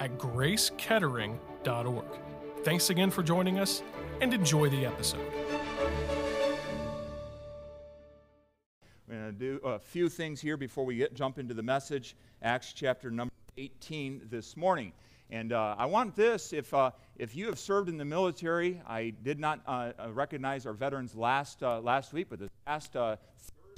at gracekettering.org. Thanks again for joining us and enjoy the episode. We're going to do a few things here before we get, jump into the message. Acts chapter number 18 this morning. And uh, I want this if, uh, if you have served in the military, I did not uh, uh recognize our veterans last, uh, last week, but this past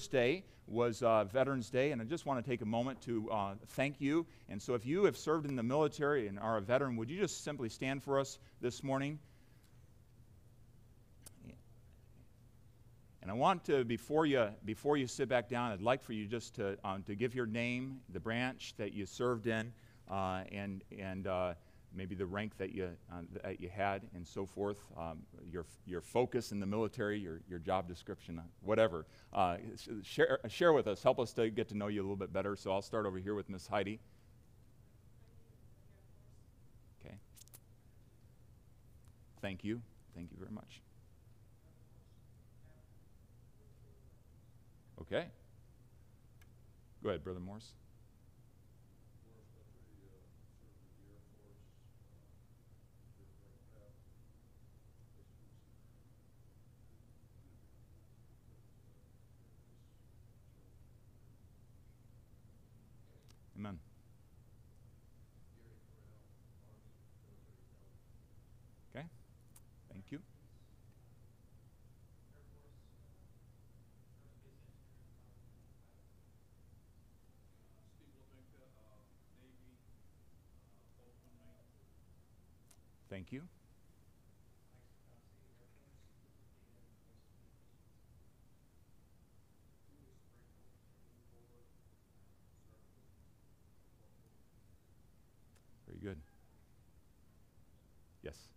Thursday, was uh, Veterans Day, and I just want to take a moment to uh, thank you. And so, if you have served in the military and are a veteran, would you just simply stand for us this morning? And I want to, before you, before you sit back down, I'd like for you just to, um, to give your name, the branch that you served in, uh, and, and uh, maybe the rank that you, uh, that you had and so forth, um, your, your focus in the military, your, your job description, uh, whatever. Uh, share, share with us. Help us to get to know you a little bit better. So I'll start over here with Miss Heidi. Okay. Thank you. Thank you very much. Okay. Go ahead, Brother Morse. Amen. Okay. Thank you. Thank you. good. Yes.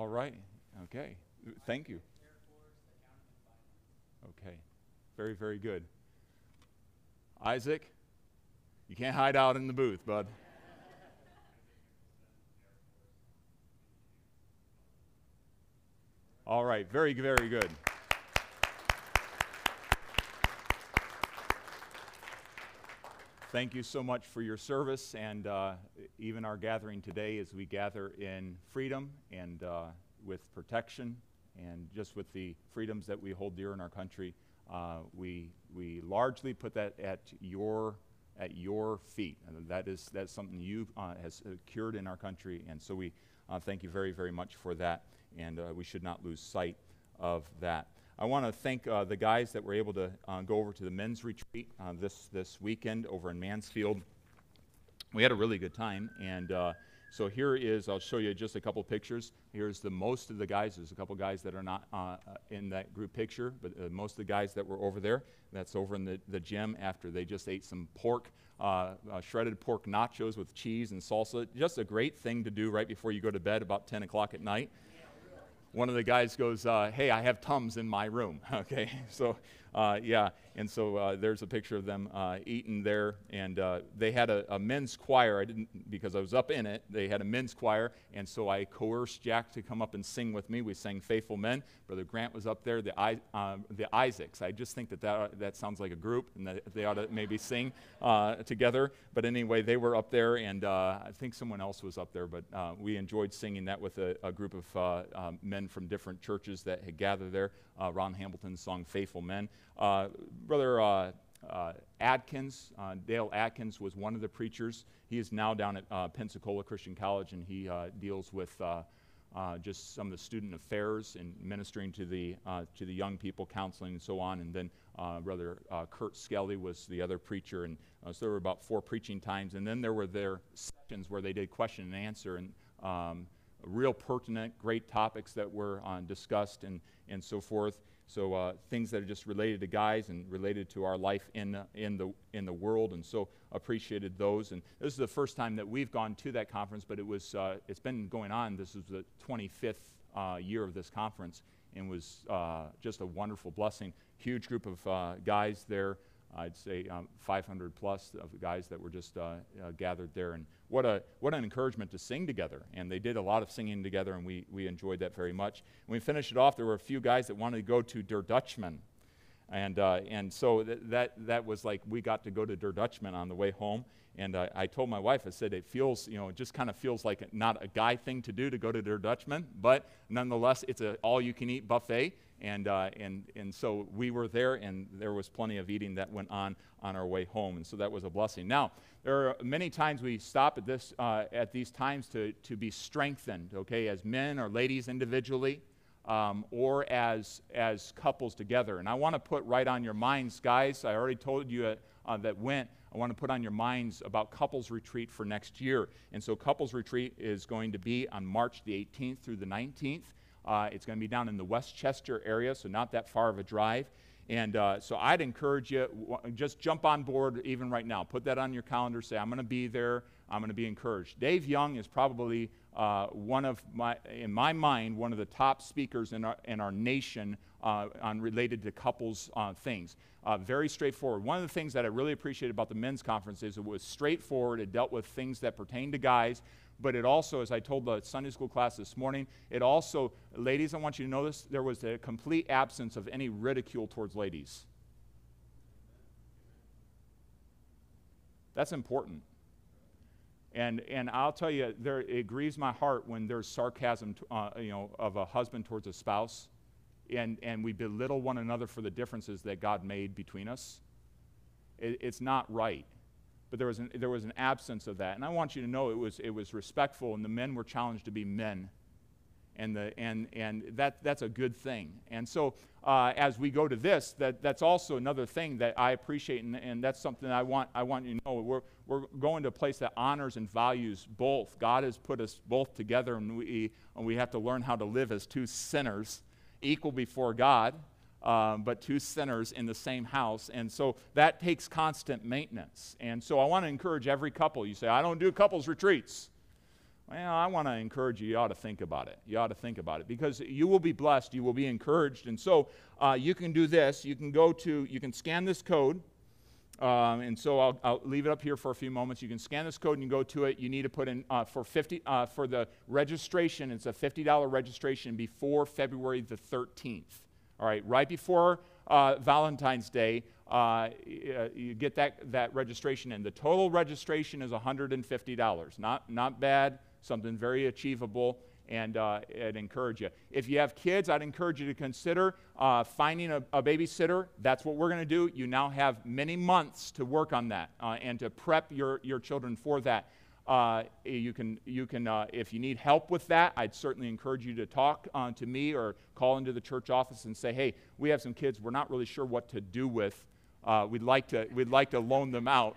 All right. Okay. Thank you. Okay. Very, very good. Isaac, you can't hide out in the booth, bud. All right, very, very good. Thank you so much for your service and uh, even our gathering today as we gather in freedom and uh, with protection and just with the freedoms that we hold dear in our country. Uh, we, we largely put that at your, at your feet. And that is that's something you uh, has secured in our country. And so we uh, thank you very, very much for that and uh, we should not lose sight of that. I want to thank uh, the guys that were able to uh, go over to the men's retreat uh, this, this weekend over in Mansfield. We had a really good time, and uh, so here is, I'll show you just a couple pictures. Here's the most of the guys. There's a couple guys that are not uh, in that group picture, but uh, most of the guys that were over there, that's over in the, the gym after they just ate some pork, uh, uh, shredded pork nachos with cheese and salsa. Just a great thing to do right before you go to bed about 10 o'clock at night one of the guys goes, uh, Hey, I have Tums in my room. Okay, so yeah, and so uh, there's a picture of them uh, eating there, and uh, they had a, a, men's choir. I didn't because I was up in it. They had a men's choir, and so I coerced Jack to come up and sing with me. We sang "Faithful Men." Brother Grant was up there. The uh, the Isaacs. I just think that that, that sounds like a group, and that they ought to maybe sing uh, together. But anyway, they were up there, and uh, I think someone else was up there. But we enjoyed singing that with a, a group of um, men from different churches that had gathered there. Ron Hamilton's song "Faithful Men." Uh, Brother uh, uh, Adkins, Dale Atkins, was one of the preachers. He is now down at Pensacola Christian College, and he deals with just some of the student affairs and ministering to the, to the young people, counseling and so on. And then Brother Kurt Skelly was the other preacher. And so there were about four preaching times. And then there were their sessions where they did question and answer. And um, real pertinent, great topics that were uh, discussed and, and so forth. So uh, things that are just related to guys and related to our life in, in, the, in the world. And so appreciated those. And this is the first time that we've gone to that conference, but it was, uh, it's been going on. This is the 25th uh, year of this conference and was uh, just a wonderful blessing. Huge group of uh, guys there. I'd say um, 500 plus of guys that were just uh, uh, gathered there. And what, a, what an encouragement to sing together. And they did a lot of singing together, and we, we enjoyed that very much. When we finished it off, there were a few guys that wanted to go to Der Dutchman. And, uh, and so th- that, that was like we got to go to Der Dutchman on the way home. And uh, I told my wife, I said, it feels, you know, it just kind of feels like not a guy thing to do to go to Der Dutchman, but nonetheless, it's an all you can eat buffet. And, uh, and, and so we were there, and there was plenty of eating that went on on our way home. And so that was a blessing. Now, there are many times we stop at, this, uh, at these times to, to be strengthened, okay, as men or ladies individually. Um, or as, as couples together. And I want to put right on your minds, guys. I already told you uh, that went. I want to put on your minds about couples retreat for next year. And so, couples retreat is going to be on March the 18th through the 19th. Uh, it's going to be down in the Westchester area, so not that far of a drive. And uh, so I'd encourage you, just jump on board even right now. Put that on your calendar. Say, I'm going to be there. I'm going to be encouraged. Dave Young is probably uh, one of my, in my mind, one of the top speakers in our, in our nation uh, on related to couples uh, things. Uh, very straightforward. One of the things that I really appreciate about the men's conference is it was straightforward. It dealt with things that pertain to guys, but it also, as I told the Sunday school class this morning, it also, ladies, I want you to know this, there was a complete absence of any ridicule towards ladies. That's important. And, and I'll tell you, there, it grieves my heart when there's sarcasm uh, you know, of a husband towards a spouse, and, and we belittle one another for the differences that God made between us. It, it's not right but there was, an, there was an absence of that. And I want you to know it was, it was respectful, and the men were challenged to be men. And, the, and, and that, that's a good thing. And so, uh, as we go to this, that, that's also another thing that I appreciate, and, and that's something I want, I want you to know. We're, we're going to a place that honors and values both. God has put us both together, and we, and we have to learn how to live as two sinners, equal before God um, but two sinners in the same house. And so that takes constant maintenance. And so I want to encourage every couple. You say, I don't do couples retreats. Well, I want to encourage you. You ought to think about it. You ought to think about it because you will be blessed. You will be encouraged. And so uh, you can do this. You can go to, you can scan this code. Um, and so I'll, I'll, leave it up here for a few moments. You can scan this code and you go to it. You need to put in uh, for 50 uh, for the registration. It's a $50 registration before February the 13th. All right, right before uh, Valentine's Day, uh, you get that, that registration in. The total registration is $150. Not, not bad, something very achievable, and uh, I'd encourage you. If you have kids, I'd encourage you to consider uh, finding a, a, babysitter. That's what we're going to do. You now have many months to work on that uh, and to prep your, your children for that. Uh, you can, you can uh, if you need help with that, I'd certainly encourage you to talk uh, to me or call into the church office and say, hey, we have some kids we're not really sure what to do with. We'd, like to, we'd like to loan them out.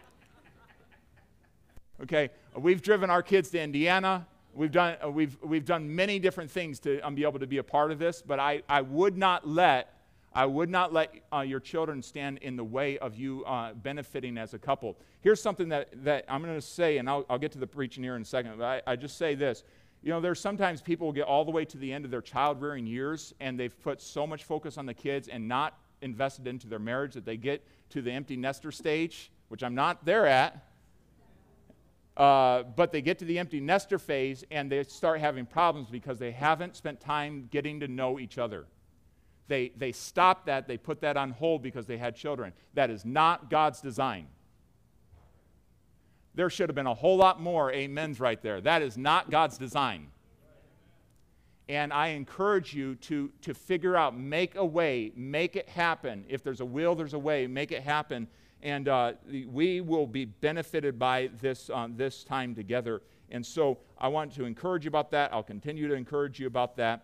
Okay, we've driven our kids to Indiana. We've done, uh, we've, we've done many different things to um, be able to be a part of this, but I, I would not let I would not let uh, your children stand in the way of you uh, benefiting as a couple. Here's something that, that I'm going to say, and I'll, I'll, get to the preaching here in a second, but I, I just say this. You know, there's sometimes people get all the way to the end of their child rearing years and they've put so much focus on the kids and not invested into their marriage that they get to the empty nester stage, which I'm not there at. Uh, but they get to the empty nester phase and they start having problems because they haven't spent time getting to know each other. They, they stopped that, they put that on hold because they had children. That is not God's design. There should have been a whole lot more amens right there. That is not God's design. And I encourage you to, to figure out, make a way, make it happen. If there's a will, there's a way, make it happen. And uh, we will be benefited by this, uh, this time together. And so I want to encourage you about that. I'll continue to encourage you about that.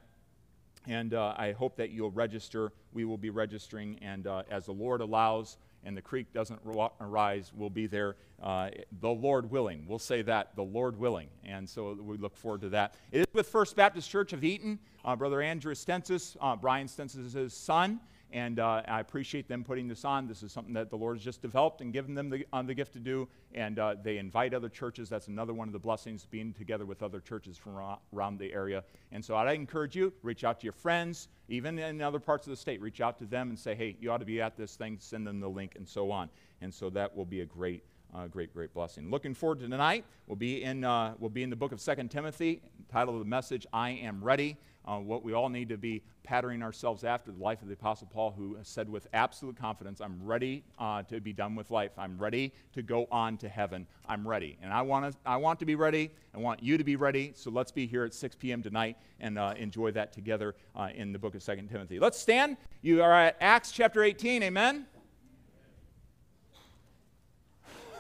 And uh, I hope that you'll register. We will be registering, and uh, as the Lord allows, and the creek doesn't rise, we'll be there, uh, the Lord willing. We'll say that, the Lord willing. And so we look forward to that. It is with First Baptist Church of Eaton, uh, Brother Andrew Stensis, uh, Brian Stensis' son. And uh, I appreciate them putting this on. This is something that the Lord has just developed and given them the, uh, the gift to do. And uh, they invite other churches. That's another one of the blessings, being together with other churches from around the area. And so I'd encourage you, reach out to your friends, even in other parts of the state. Reach out to them and say, hey, you ought to be at this thing. Send them the link and so on. And so that will be a great uh, great, great blessing. Looking forward to tonight. We'll be in, uh, we'll be in the book of Second Timothy, title of the message, I Am Ready uh, what we all need to be patterning ourselves after the life of the Apostle Paul, who said with absolute confidence, I'm ready uh, to be done with life. I'm ready to go on to heaven. I'm ready. And I, wanna, I want to be ready. I want you to be ready. So let's be here at 6 p.m. tonight and uh, enjoy that together uh, in the book of 2 Timothy. Let's stand. You are at Acts chapter 18. Amen?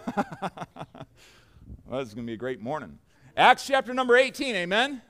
well, this is going to be a great morning. Acts chapter number 18. Amen?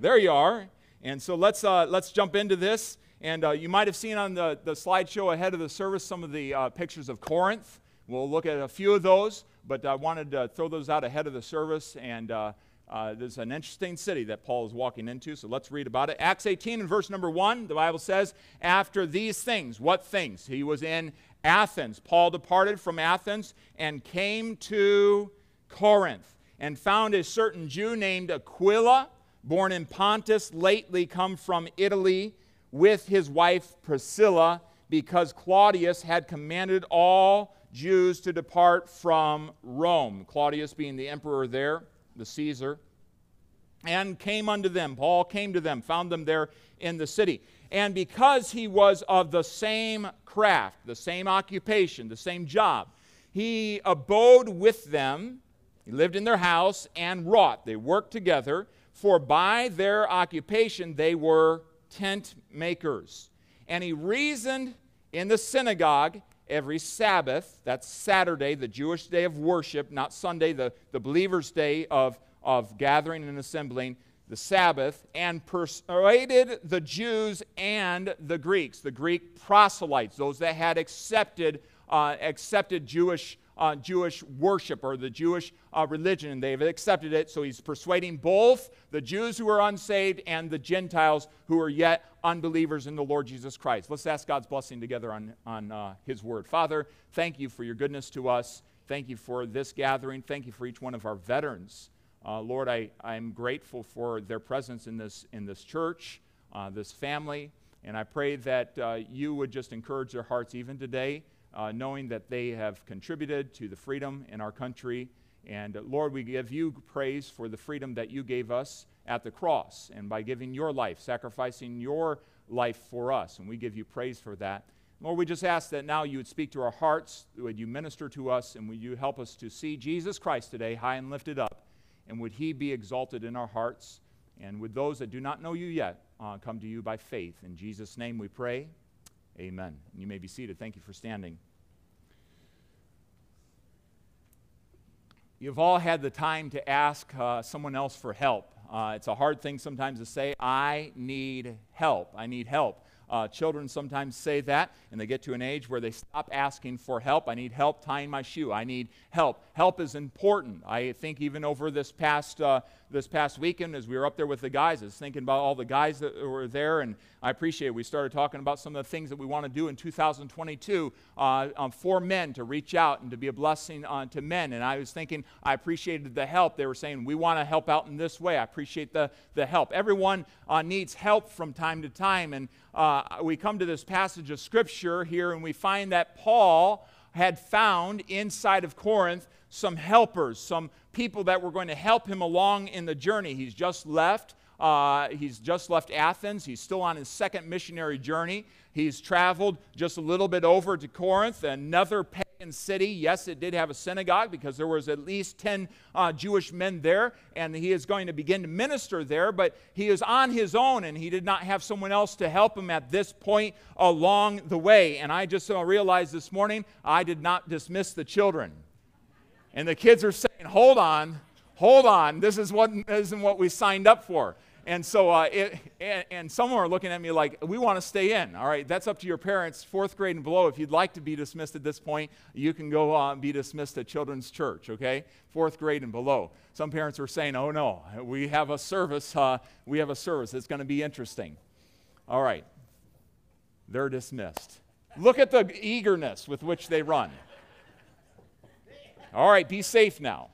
There you are. And so let's, uh, let's jump into this. And uh, you might have seen on the, the slideshow ahead of the service some of the uh, pictures of Corinth. We'll look at a few of those, but I wanted to throw those out ahead of the service. And uh, uh, there's an interesting city that Paul is walking into, so let's read about it. Acts 18 and verse number 1, the Bible says, After these things, what things? He was in Athens. Paul departed from Athens and came to Corinth and found a certain Jew named Aquila born in Pontus, lately come from Italy with his wife Priscilla, because Claudius had commanded all Jews to depart from Rome. Claudius being the emperor there, the Caesar, and came unto them. Paul came to them, found them there in the city. And because he was of the same craft, the same occupation, the same job, he abode with them. He lived in their house and wrought. They worked together for by their occupation they were tent makers. And he reasoned in the synagogue every Sabbath, that's Saturday, the Jewish day of worship, not Sunday, the, the believer's day of, of gathering and assembling, the Sabbath, and persuaded the Jews and the Greeks, the Greek proselytes, those that had accepted, uh, accepted Jewish uh, Jewish worship or the Jewish uh, religion, and they've accepted it. So he's persuading both the Jews who are unsaved and the Gentiles who are yet unbelievers in the Lord Jesus Christ. Let's ask God's blessing together on, on uh, his word. Father, thank you for your goodness to us. Thank you for this gathering. Thank you for each one of our veterans. Uh, Lord, I, I'm grateful for their presence in this, in this church, uh, this family, and I pray that uh, you would just encourage their hearts even today uh, knowing that they have contributed to the freedom in our country. And uh, Lord, we give you praise for the freedom that you gave us at the cross and by giving your life, sacrificing your life for us. And we give you praise for that. Lord, we just ask that now you would speak to our hearts, would you minister to us, and would you help us to see Jesus Christ today high and lifted up? And would he be exalted in our hearts? And would those that do not know you yet uh, come to you by faith? In Jesus' name we pray. Amen. And You may be seated. Thank you for standing. You've all had the time to ask uh, someone else for help. Uh, it's a hard thing sometimes to say, I need help. I need help. Uh, children sometimes say that, and they get to an age where they stop asking for help. I need help tying my shoe. I need help. Help is important. I think even over this past uh, this past weekend, as we were up there with the guys, I was thinking about all the guys that were there, and I appreciate it. We started talking about some of the things that we want to do in 2022 uh, um, for men to reach out and to be a blessing uh, to men. And I was thinking, I appreciated the help. They were saying, we want to help out in this way. I appreciate the, the help. Everyone uh, needs help from time to time, and uh, we come to this passage of Scripture here and we find that Paul had found inside of Corinth some helpers, some people that were going to help him along in the journey. He's just left. Uh, he's just left Athens. He's still on his second missionary journey. He's traveled just a little bit over to Corinth, another city. Yes, it did have a synagogue because there was at least 10 uh, Jewish men there, and he is going to begin to minister there, but he is on his own, and he did not have someone else to help him at this point along the way. And I just uh, realized this morning I did not dismiss the children. And the kids are saying, hold on, hold on, this is what, this isn't what we signed up for. And so, uh, it, and, and some are looking at me like, we want to stay in. All right, that's up to your parents, fourth grade and below. If you'd like to be dismissed at this point, you can go uh, be dismissed at Children's Church, okay? Fourth grade and below. Some parents are saying, oh no, we have a service. Uh, we have a service. It's going to be interesting. All right, they're dismissed. Look at the eagerness with which they run. All right, be safe now.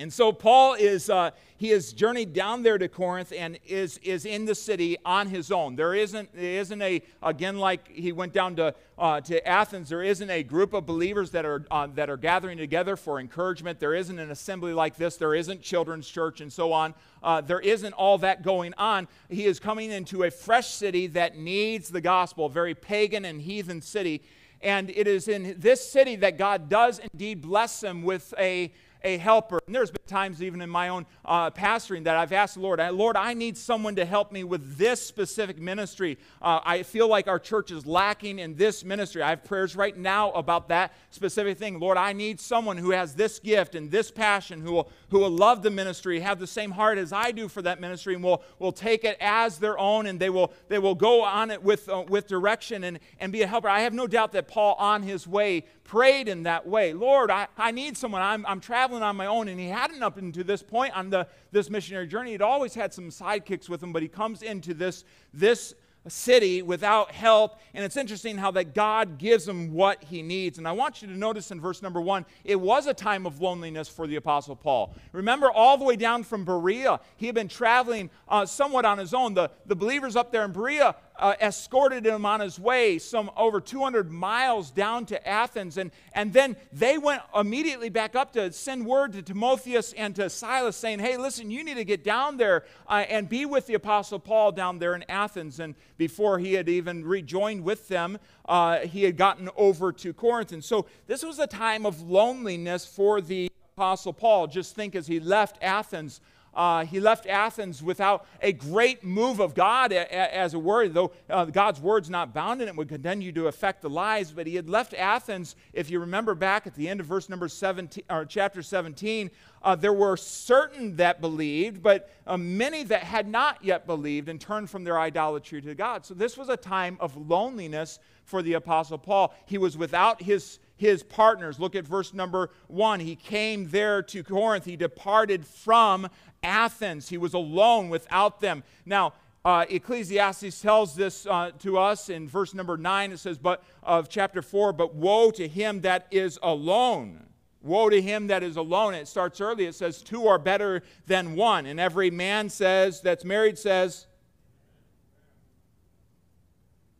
And so Paul is, uh, he has journeyed down there to Corinth and is, is in the city on his own. There isn't, there isn't a, again, like he went down to, uh, to Athens, there isn't a group of believers that are, uh, that are gathering together for encouragement. There isn't an assembly like this. There isn't children's church and so on. Uh, there isn't all that going on. He is coming into a fresh city that needs the gospel, a very pagan and heathen city. And it is in this city that God does indeed bless him with a a helper. And there's been times, even in my own uh, pastoring, that I've asked the Lord, Lord, I need someone to help me with this specific ministry. Uh, I feel like our church is lacking in this ministry. I have prayers right now about that specific thing. Lord, I need someone who has this gift and this passion, who will, who will love the ministry, have the same heart as I do for that ministry, and will, will take it as their own, and they will, they will go on it with, uh, with direction and, and be a helper. I have no doubt that Paul, on his way, prayed in that way. Lord, I, I need someone. I'm, I'm traveling on my own. And he hadn't up until this point on the, this missionary journey. He'd always had some sidekicks with him, but he comes into this, this city without help. And it's interesting how that God gives him what he needs. And I want you to notice in verse number one, it was a time of loneliness for the Apostle Paul. Remember, all the way down from Berea, he had been traveling uh, somewhat on his own. The, the believers up there in Berea uh, escorted him on his way some over 200 miles down to Athens. And, and then they went immediately back up to send word to Timotheus and to Silas saying, hey, listen, you need to get down there uh, and be with the Apostle Paul down there in Athens. And before he had even rejoined with them, uh, he had gotten over to Corinth. And so this was a time of loneliness for the Apostle Paul. Just think as he left Athens uh, he left Athens without a great move of God as a word, though uh, God's word's not bound in it would continue to affect the lives. But he had left Athens, if you remember back at the end of verse number 17, or chapter 17, uh, there were certain that believed, but uh, many that had not yet believed and turned from their idolatry to God. So this was a time of loneliness for the Apostle Paul. He was without his his partners. Look at verse number one. He came there to Corinth. He departed from Athens. He was alone without them. Now, uh, Ecclesiastes tells this uh, to us in verse number 9. It says, but of chapter 4, but woe to him that is alone. Woe to him that is alone. It starts early. It says, two are better than one. And every man says, that's married says,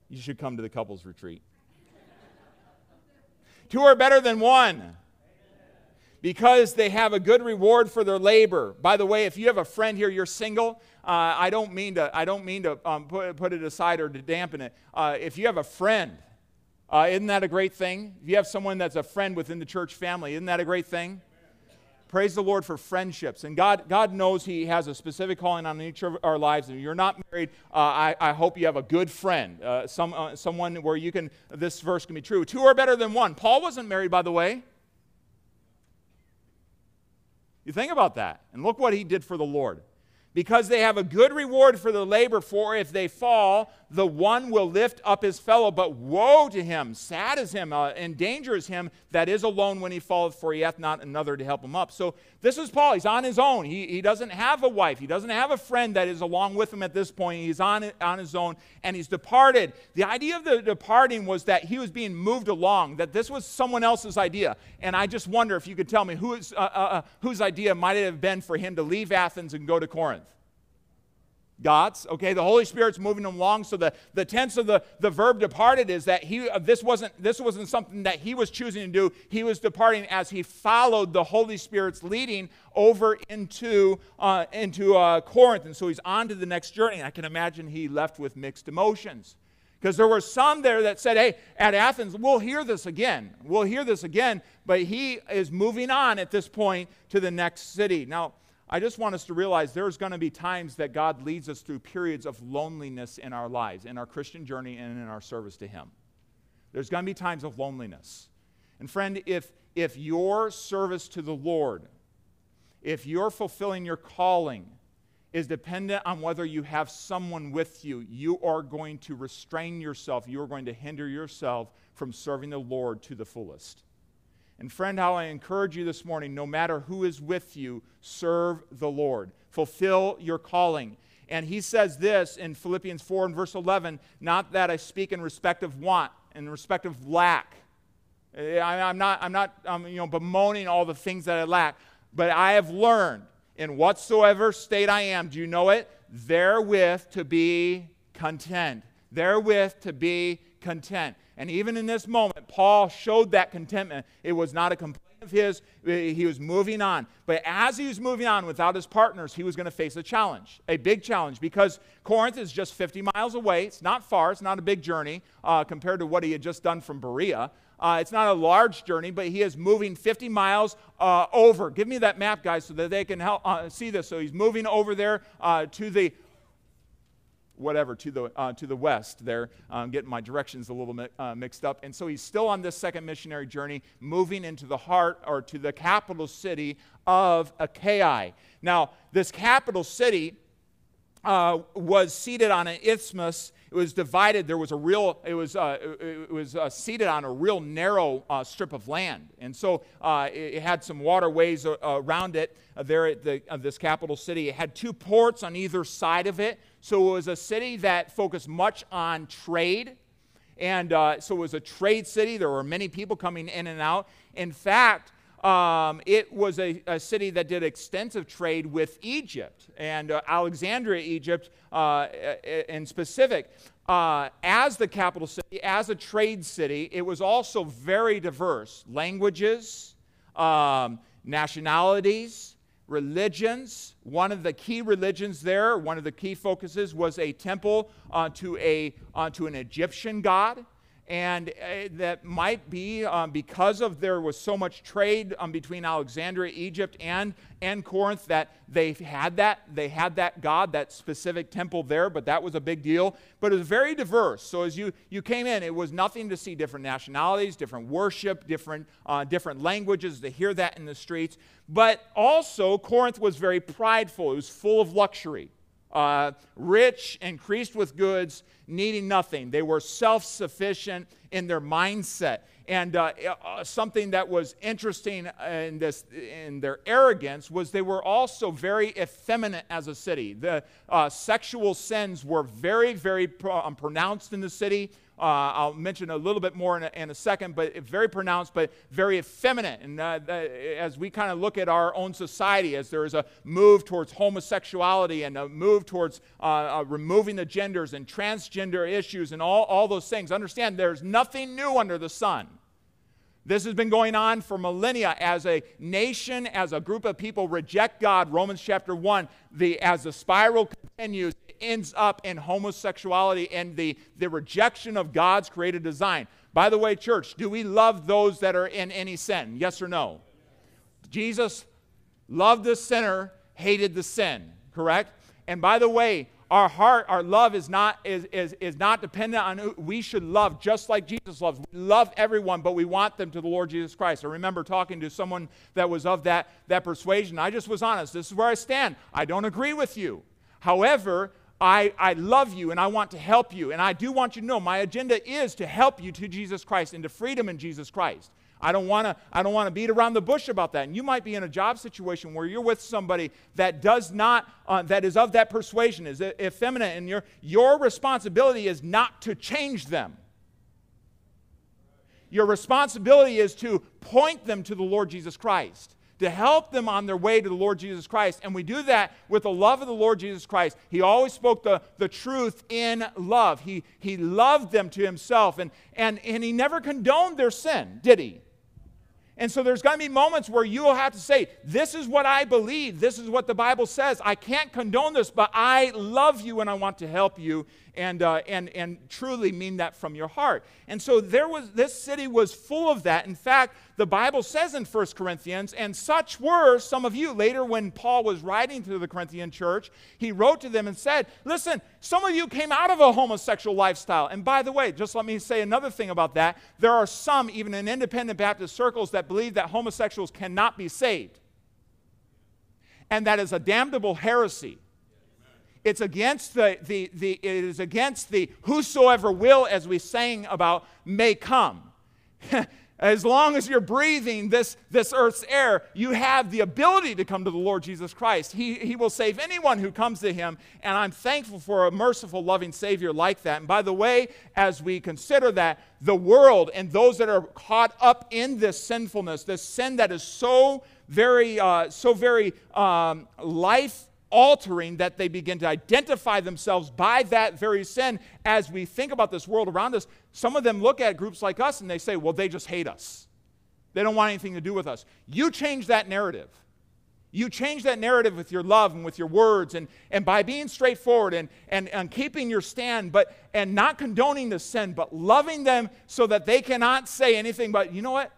you should come to the couples retreat. two are better than one because they have a good reward for their labor. By the way, if you have a friend here, you're single. Uh, I don't mean to. I don't mean to um, put, put it aside or to dampen it. Uh, if you have a friend, uh, isn't that a great thing? If you have someone that's a friend within the church family, isn't that a great thing? Praise the Lord for friendships. And God, God knows He has a specific calling on each of our lives. And if you're not married, uh, I, I, hope you have a good friend, uh, some, uh, someone where you can, this verse can be true. Two are better than one. Paul wasn't married, by the way. You think about that. And look what he did for the Lord because they have a good reward for their labor, for if they fall, the one will lift up his fellow. But woe to him, sad is him, uh, is him that is alone when he falleth, for he hath not another to help him up. So this is Paul. He's on his own. He, he doesn't have a wife, he doesn't have a friend that is along with him at this point. He's on, on his own, and he's departed. The idea of the departing was that he was being moved along, that this was someone else's idea. And I just wonder if you could tell me whose, uh, uh, uh whose idea might it have been for him to leave Athens and go to Corinth. God's. Okay, the Holy Spirit's moving him along. So the, the tense of the, the verb departed is that he uh, this wasn't this wasn't something that he was choosing to do. He was departing as he followed the Holy Spirit's leading over into uh, into uh, Corinth, and so he's on to the next journey. I can imagine he left with mixed emotions. Because there were some there that said, hey, at Athens, we'll hear this again. We'll hear this again. But he is moving on at this point to the next city. Now, I just want us to realize there's going to be times that God leads us through periods of loneliness in our lives, in our Christian journey, and in our service to Him. There's going to be times of loneliness. And friend, if, if your service to the Lord, if you're fulfilling your calling, is dependent on whether you have someone with you. You are going to restrain yourself, you are going to hinder yourself from serving the Lord to the fullest. And friend, how I encourage you this morning no matter who is with you, serve the Lord, fulfill your calling. And he says this in Philippians 4 and verse 11 not that I speak in respect of want, in respect of lack. I'm not, I'm not um, you know, bemoaning all the things that I lack, but I have learned in whatsoever state I am, do you know it? Therewith to be content. Therewith to be content. And even in this moment, Paul showed that contentment. It was not a complaint of his, he was moving on. But as he was moving on without his partners, he was going to face a challenge, a big challenge, because Corinth is just 50 miles away. It's not far, it's not a big journey uh, compared to what he had just done from Berea. Uh, it's not a large journey, but he is moving 50 miles uh, over. Give me that map, guys, so that they can help uh, see this. So he's moving over there uh, to the whatever to the uh, to the west there i'm getting my directions a little uh, mixed up. And so he's still on this second missionary journey moving into the heart or to the capital city of achaia. Now this capital city uh, was seated on an isthmus it was divided. There was a real, it was, uh, it was uh, seated on a real narrow uh, strip of land. And so uh, it, it, had some waterways uh, around it there at the, this capital city. It had two ports on either side of it. So it was a city that focused much on trade. And so it was a trade city. There were many people coming in and out. In fact, um, it was a, a, city that did extensive trade with Egypt and uh, Alexandria, Egypt, uh, in specific. Uh, as the capital city, as a trade city, it was also very diverse languages, um, nationalities, religions. One of the key religions there, one of the key focuses was a temple uh, to, a, uh, to an Egyptian god and uh, that might be um, because of there was so much trade um, between Alexandria, Egypt, and, and Corinth that they had that they had that God, that specific temple there, but that was a big deal. But it was very diverse. So as you you came in, it was nothing to see different nationalities, different worship, different uh, different languages to hear that in the streets. But also Corinth was very prideful. It was full of luxury uh, rich, increased with goods, needing nothing. They were self sufficient in their mindset. And uh, uh, something that was interesting in, this, in their arrogance was they were also very effeminate as a city. The uh, sexual sins were very, very um, pronounced in the city. Uh, I'll mention a little bit more in a, in a, second, but very pronounced, but very effeminate. And uh, as we kind of look at our own society, as there is a move towards homosexuality and a move towards uh, uh, removing the genders and transgender issues and all, all those things, understand there's nothing new under the sun. This has been going on for millennia as a nation, as a group of people reject God. Romans chapter 1, the, as the spiral continues, it ends up in homosexuality and the, the rejection of God's created design. By the way, church, do we love those that are in any sin? Yes or no? Jesus loved the sinner, hated the sin, correct? And by the way, our heart, our love is not, is, is, is not dependent on who we should love just like Jesus loves. We love everyone, but we want them to the Lord Jesus Christ. I remember talking to someone that was of that, that persuasion. I just was honest. This is where I stand. I don't agree with you. However, I, I love you and I want to help you. And I do want you to know my agenda is to help you to Jesus Christ and to freedom in Jesus Christ. I don't want to I don't want to beat around the bush about that. And you might be in a job situation where you're with somebody that does not uh, that is of that persuasion, is effeminate, and your your responsibility is not to change them. Your responsibility is to point them to the Lord Jesus Christ to help them on their way to the Lord Jesus Christ. And we do that with the love of the Lord Jesus Christ. He always spoke the, the truth in love. He, he loved them to himself, and, and, and he never condoned their sin, did he? And so there's going to be moments where you will have to say, This is what I believe. This is what the Bible says. I can't condone this, but I love you and I want to help you and, uh, and, and truly mean that from your heart. And so there was, this city was full of that. In fact, the Bible says in 1 Corinthians, and such were some of you. Later, when Paul was writing to the Corinthian church, he wrote to them and said, Listen, some of you came out of a homosexual lifestyle. And by the way, just let me say another thing about that. There are some, even in independent Baptist circles, that believe that homosexuals cannot be saved. And that is a damnable heresy. It's against the, the, the it is against the whosoever will, as we sang about, may come. as long as you're breathing this, this earth's air, you have the ability to come to the Lord Jesus Christ. He, he will save anyone who comes to him, and I'm thankful for a merciful, loving Savior like that. And by the way, as we consider that, the world and those that are caught up in this sinfulness, this sin that is so very, uh, so very um, life altering that they begin to identify themselves by that very sin. As we think about this world around us, some of them look at groups like us and they say, well, they just hate us. They don't want anything to do with us. You change that narrative. You change that narrative with your love and with your words and, and by being straightforward and, and, and keeping your stand, but and not condoning the sin, but loving them so that they cannot say anything but, you know what?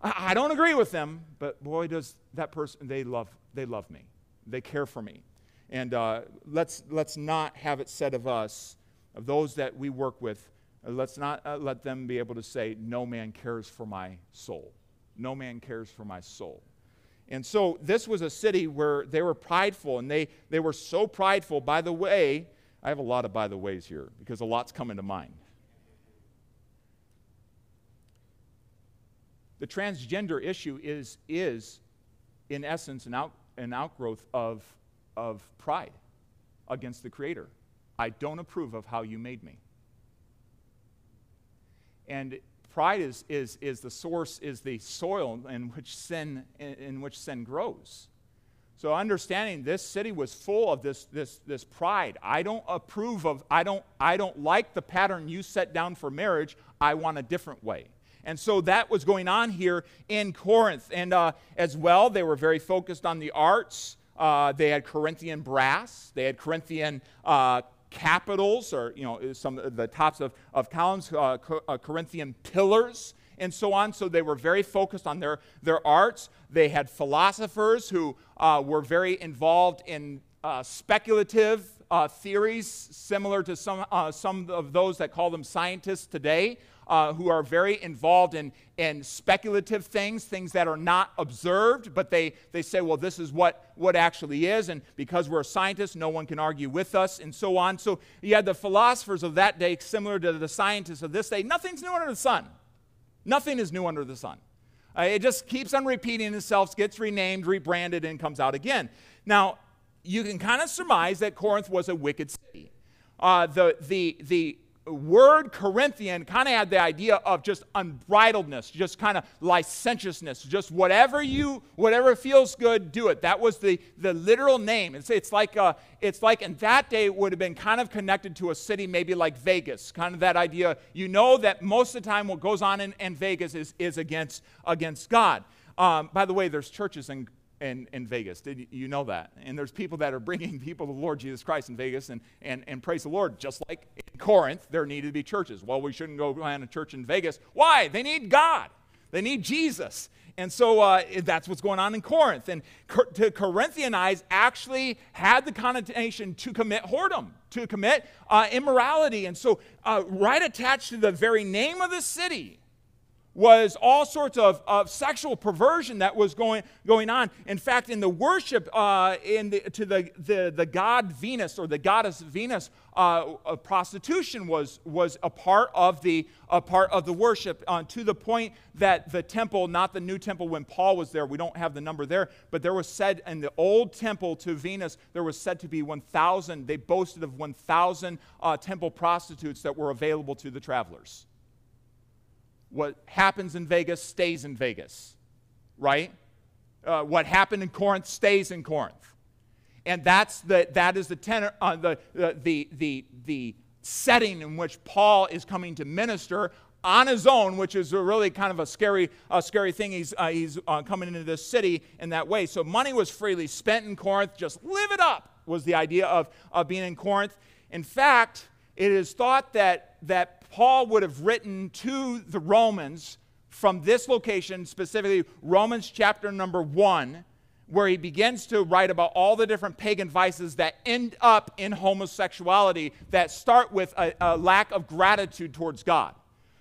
I, I don't agree with them, but boy, does that person, they love, they love me. They care for me. And uh, let's, let's not have it said of us, of those that we work with, uh, let's not uh, let them be able to say, No man cares for my soul. No man cares for my soul. And so this was a city where they were prideful, and they, they were so prideful. By the way, I have a lot of by the ways here because a lot's coming to mind. The transgender issue is, is in essence, an, out, an outgrowth of of pride against the Creator. I don't approve of how you made me. And pride is, is, is the source, is the soil in which sin, in, which sin grows. So understanding this city was full of this, this, this pride. I don't approve of, I don't, I don't like the pattern you set down for marriage. I want a different way. And so that was going on here in Corinth. And uh, as well, they were very focused on the arts. Uh, they had Corinthian brass. They had Corinthian uh, capitals, or you know, some the tops of, of columns, uh, uh, Corinthian pillars, and so on. So they were very focused on their, their arts. They had philosophers who uh, were very involved in uh, speculative theories, similar to some, some of those that call them scientists today uh, who are very involved in, in speculative things, things that are not observed, but they, they say, well, this is what, what actually is, and because we're scientists, no one can argue with us, and so on. So you had the philosophers of that day, similar to the scientists of this day. Nothing's new under the sun. Nothing is new under the sun. Uh, it just keeps on repeating itself, gets renamed, rebranded, and comes out again. Now, you can kind of surmise that Corinth was a wicked city. Uh, the, the, the word Corinthian kind of had the idea of just unbridledness, just kind of licentiousness, just whatever you, whatever feels good, do it. That was the, the literal name. It's, it's like, uh, it's like in that day would have been kind of connected to a city maybe like Vegas, kind of that idea. You know that most of the time what goes on in, in Vegas is, is against, against God. Um, by the way, there's churches in, in, in Vegas. Did you know that? And there's people that are bringing people to the Lord Jesus Christ in Vegas, and, and, and praise the Lord. Just like in Corinth, there needed to be churches. Well, we shouldn't go plant a church in Vegas. Why? They need God, they need Jesus. And so uh, that's what's going on in Corinth. And to Corinthianize actually had the connotation to commit whoredom, to commit uh, immorality. And so, uh, right attached to the very name of the city, was all sorts of, of sexual perversion that was going, going on. In fact, in the worship uh, in the, to the, the, the god Venus or the goddess Venus, uh, prostitution was, was a part of the, a part of the worship uh, to the point that the temple, not the new temple when Paul was there, we don't have the number there, but there was said in the old temple to Venus, there was said to be 1,000, they boasted of 1,000 uh, temple prostitutes that were available to the travelers what happens in Vegas stays in Vegas, right? Uh, what happened in Corinth stays in Corinth. And that's the, that is the, tenor, uh, the, the, the, the setting in which Paul is coming to minister on his own, which is really kind of a scary, a scary thing. He's, uh, he's uh, coming into this city in that way. So money was freely spent in Corinth. Just live it up was the idea of, of being in Corinth. In fact, it is thought that, that Paul would have written to the Romans from this location, specifically Romans chapter number one, where he begins to write about all the different pagan vices that end up in homosexuality that start with a, a lack of gratitude towards God.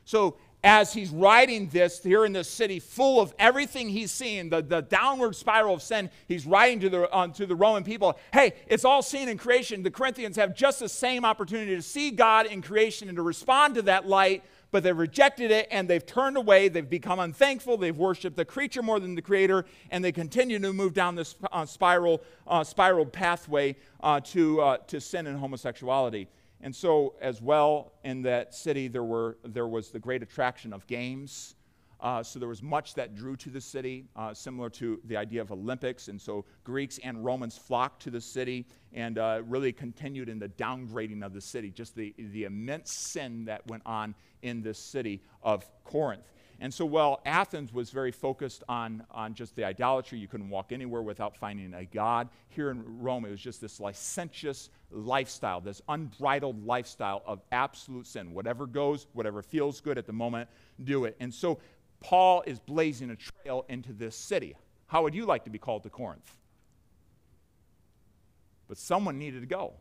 So as he's writing this here in this city full of everything he's seeing, the, the downward spiral of sin, he's writing to the, uh, to the Roman people, hey, it's all seen in creation. The Corinthians have just the same opportunity to see God in creation and to respond to that light, but they've rejected it and they've turned away. They've become unthankful. They've worshiped the creature more than the creator, and they continue to move down this uh, spiral, uh, spiraled pathway uh, to, uh, to sin and homosexuality. And so, as well, in that city, there, were, there was the great attraction of games. Uh, so there was much that drew to the city, uh, similar to the idea of Olympics. And so Greeks and Romans flocked to the city and uh, really continued in the downgrading of the city, just the, the immense sin that went on in this city of Corinth. And so, while Athens was very focused on, on just the idolatry, you couldn't walk anywhere without finding a God. Here in Rome, it was just this licentious lifestyle, this unbridled lifestyle of absolute sin. Whatever goes, whatever feels good at the moment, do it. And so, Paul is blazing a trail into this city. How would you like to be called to Corinth? But someone needed to go.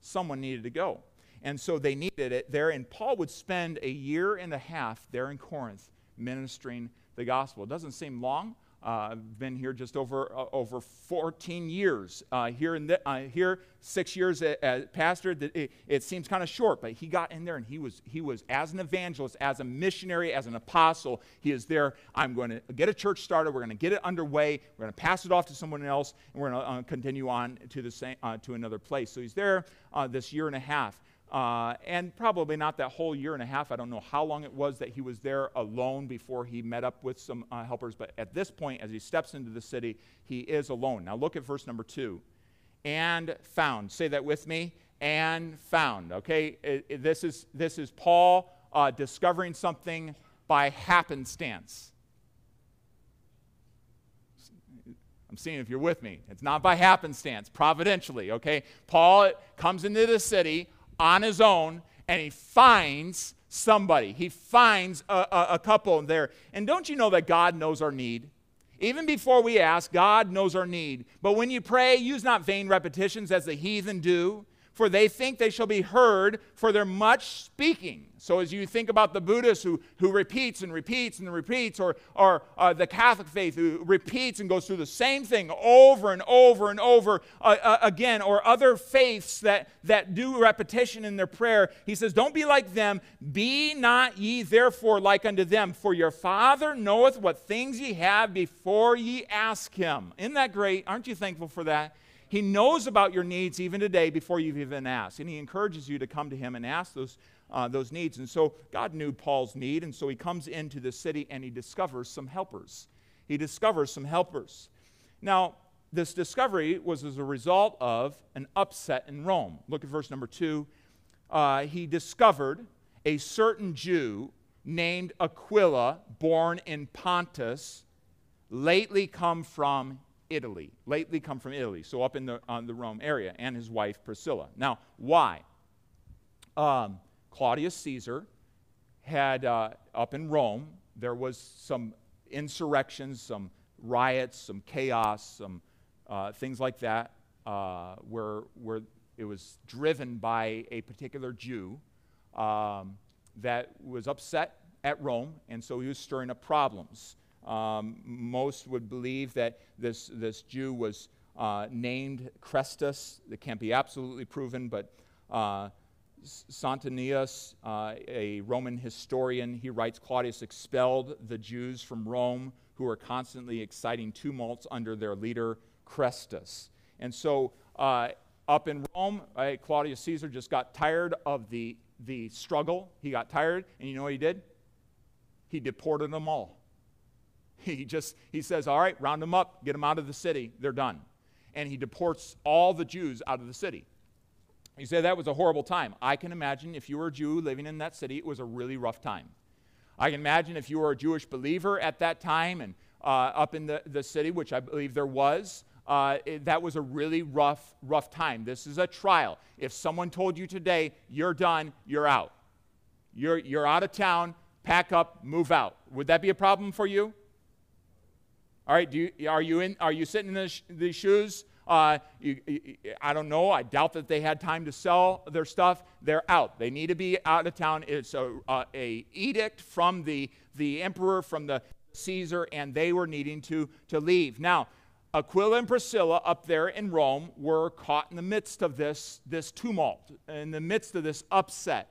Someone needed to go. And so they needed it there. And Paul would spend a year and a half there in Corinth ministering the gospel. It doesn't seem long. Uh, I've been here just over uh, over 14 years. Uh, here in the, uh, here six years as pastor. It, it seems kind of short, but he got in there and he was he was as an evangelist, as a missionary, as an apostle. He is there. I'm going to get a church started. We're going to get it underway. We're going to pass it off to someone else, and we're going to uh, continue on to the same uh, to another place. So he's there this year and a half. Uh, and probably not that whole year and a half. I don't know how long it was that he was there alone before he met up with some uh, helpers. But at this point, as he steps into the city, he is alone. Now look at verse number two. And found. Say that with me. And found. Okay? It, it, this, is, this is Paul uh, discovering something by happenstance. I'm seeing if you're with me. It's not by happenstance, providentially, okay? Paul comes into the city on his own and he finds somebody. He finds a, a, a, couple there. And don't you know that God knows our need? Even before we ask, God knows our need. But when you pray, use not vain repetitions as the heathen do, for they think they shall be heard for their much speaking. So, as you think about the Buddhist who, who repeats and repeats and repeats, or, or uh, the Catholic faith who repeats and goes through the same thing over and over and over uh, uh, again, or other faiths that, that do repetition in their prayer, he says, Don't be like them. Be not ye therefore like unto them, for your Father knoweth what things ye have before ye ask him. Isn't that great? Aren't you thankful for that? He knows about your needs even today before you've even asked. And He encourages you to come to Him and ask those, uh, those needs. And so God knew Paul's need. And so he comes into the city and he discovers some helpers. He discovers some helpers. Now, this discovery was as a result of an upset in Rome. Look at verse number two. Uh, he discovered a certain Jew named Aquila, born in Pontus, lately come from Italy, lately come from Italy, so up in the, on the Rome area, and his wife Priscilla. Now, why? Um, Claudius Caesar had, uh, up in Rome, there was some insurrections, some riots, some chaos, some uh, things like that, uh, where, where it was driven by a particular Jew um, that was upset at Rome, and so he was stirring up problems. Um, most would believe that this, this Jew was uh, named Chrestus. That can't be absolutely proven, but uh, Suetonius, uh, a Roman historian, he writes Claudius expelled the Jews from Rome who were constantly exciting tumults under their leader Chrestus. And so uh, up in Rome, right, Claudius Caesar just got tired of the, the struggle. He got tired, and you know what he did? He deported them all. He just he says, "All right, round them up, get them out of the city. They're done." And he deports all the Jews out of the city. You say that was a horrible time. I can imagine if you were a Jew living in that city, it was a really rough time. I can imagine if you were a Jewish believer at that time and uh, up in the, the city, which I believe there was, uh, it, that was a really rough, rough time. This is a trial. If someone told you today, you're done, you're out. You're, you're out of town, pack up, move out. Would that be a problem for you? All right, do you, are, you in, are you sitting in the, sh- the shoes Uh, you, you, I don't know. I doubt that they had time to sell their stuff. They're out. They need to be out of town. It's a, uh, a edict from the, the emperor, from the Caesar, and they were needing to, to leave. Now, Aquila and Priscilla up there in Rome were caught in the midst of this, this tumult, in the midst of this upset,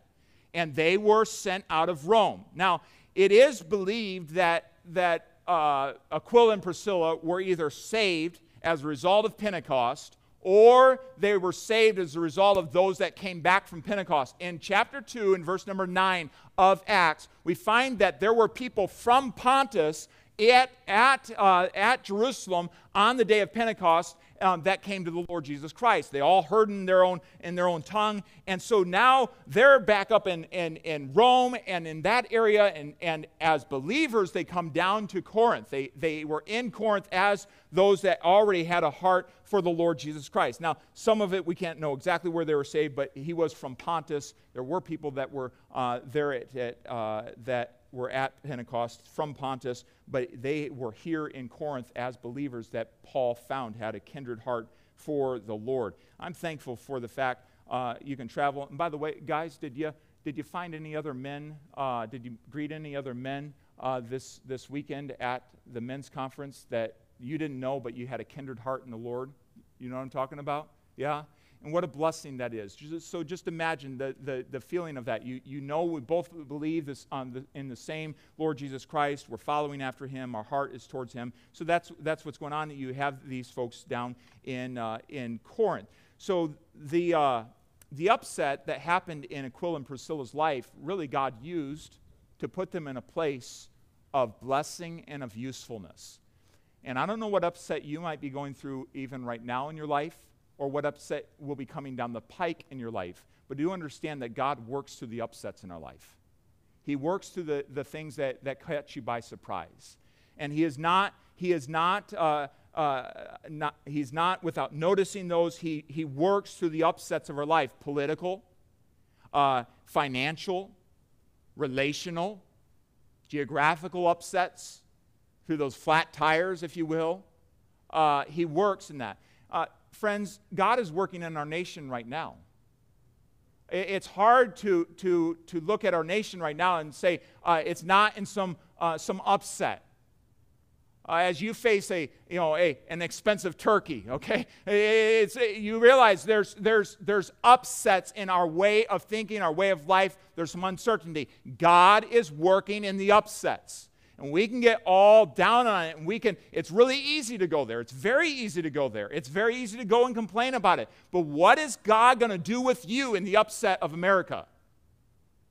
and they were sent out of Rome. Now, it is believed that, that uh, Aquila and Priscilla were either saved as a result of Pentecost or they were saved as a result of those that came back from Pentecost. In chapter 2, in verse number 9 of Acts, we find that there were people from Pontus at, at, uh, at Jerusalem on the day of Pentecost um, that came to the Lord Jesus Christ. They all heard in their own, in their own tongue. And so now they're back up in, in, in Rome and in that area. And, and as believers, they come down to Corinth. They, they were in Corinth as those that already had a heart for the Lord Jesus Christ. Now, some of it we can't know exactly where they were saved, but he was from Pontus. There were people that were uh, there at, at uh, that were at Pentecost from Pontus, but they were here in Corinth as believers that Paul found had a kindred heart for the Lord. I'm thankful for the fact uh, you can travel. And by the way, guys, did you did you find any other men? Uh, did you greet any other men uh, this this weekend at the men's conference that you didn't know, but you had a kindred heart in the Lord? You know what I'm talking about? Yeah. And what a blessing that is. So just imagine the, the, the feeling of that. You, you know, we both believe this on the, in the same Lord Jesus Christ. We're following after him. Our heart is towards him. So that's, that's what's going on. You have these folks down in, uh, in Corinth. So the, uh, the upset that happened in Aquila and Priscilla's life, really God used to put them in a place of blessing and of usefulness. And I don't know what upset you might be going through even right now in your life or what upset will be coming down the pike in your life. But do understand that God works through the upsets in our life. He works through the, the things that, that catch you by surprise. And He is not, he is not, uh, uh, not, He's not without noticing those. He, he works through the upsets of our life political, uh, financial, relational, geographical upsets, through those flat tires, if you will. Uh, he works in that. Uh, friends, God is working in our nation right now. It's hard to, to, to look at our nation right now and say uh, it's not in some, uh, some upset. Uh, as you face a, you know, a, an expensive turkey, okay? It's, you realize there's, there's, there's upsets in our way of thinking, our way of life. There's some uncertainty. God is working in the upsets and we can get all down on it and we can it's really easy to go there. It's very easy to go there. It's very easy to go and complain about it. But what is god going to do with you in the upset of america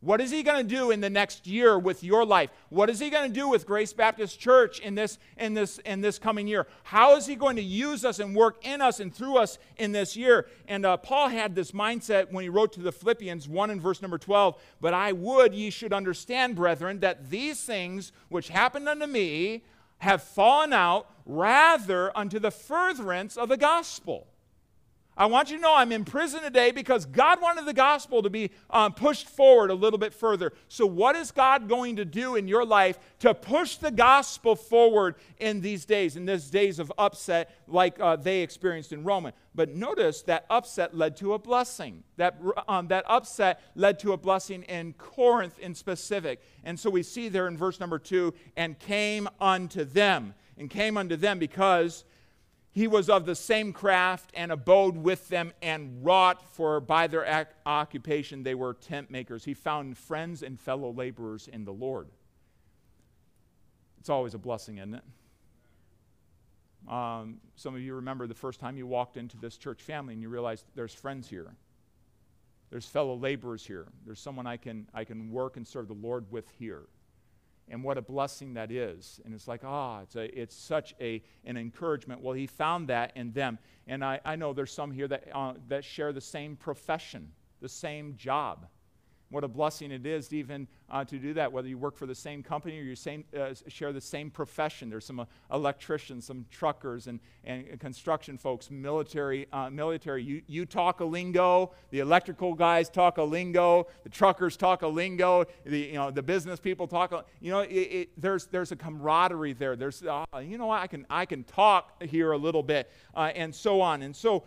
what is he going to do in the next year with your life? What is he going to do with Grace Baptist Church in this, in, this, in this coming year? How is he going to use us and work in us and through us in this year? And uh, Paul had this mindset when he wrote to the Philippians 1 in verse number 12. But I would ye should understand, brethren, that these things which happened unto me have fallen out rather unto the furtherance of the gospel I want you to know I'm in prison today because God wanted the gospel to be um, pushed forward a little bit further. So, what is God going to do in your life to push the gospel forward in these days, in these days of upset like uh, they experienced in Rome? But notice that upset led to a blessing. That, um, that upset led to a blessing in Corinth in specific. And so we see there in verse number two, and came unto them. And came unto them because he was of the same craft and abode with them and wrought, for by their occupation they were tent makers. He found friends and fellow laborers in the Lord. It's always a blessing, isn't it? Um, some of you remember the first time you walked into this church family and you realized there's friends here. There's fellow laborers here. There's someone I can, I can work and serve the Lord with here and what a blessing that is. And it's like, ah, oh, it's, it's such a, an encouragement. Well, he found that in them. And I, I know there's some here that, uh, that share the same profession, the same job. what a blessing it is to even uh, to do that, whether you work for the same company or you same, uh, share the same profession. There's some uh, electricians, some truckers, and, and construction folks, military. Uh, military. You, you talk a lingo, the electrical guys talk a lingo, the truckers talk a lingo, the, you know, the business people talk a, you know, it, it, there's, there's a camaraderie there. There's, uh, you know, I can, I can talk here a little bit, uh, and so on. And so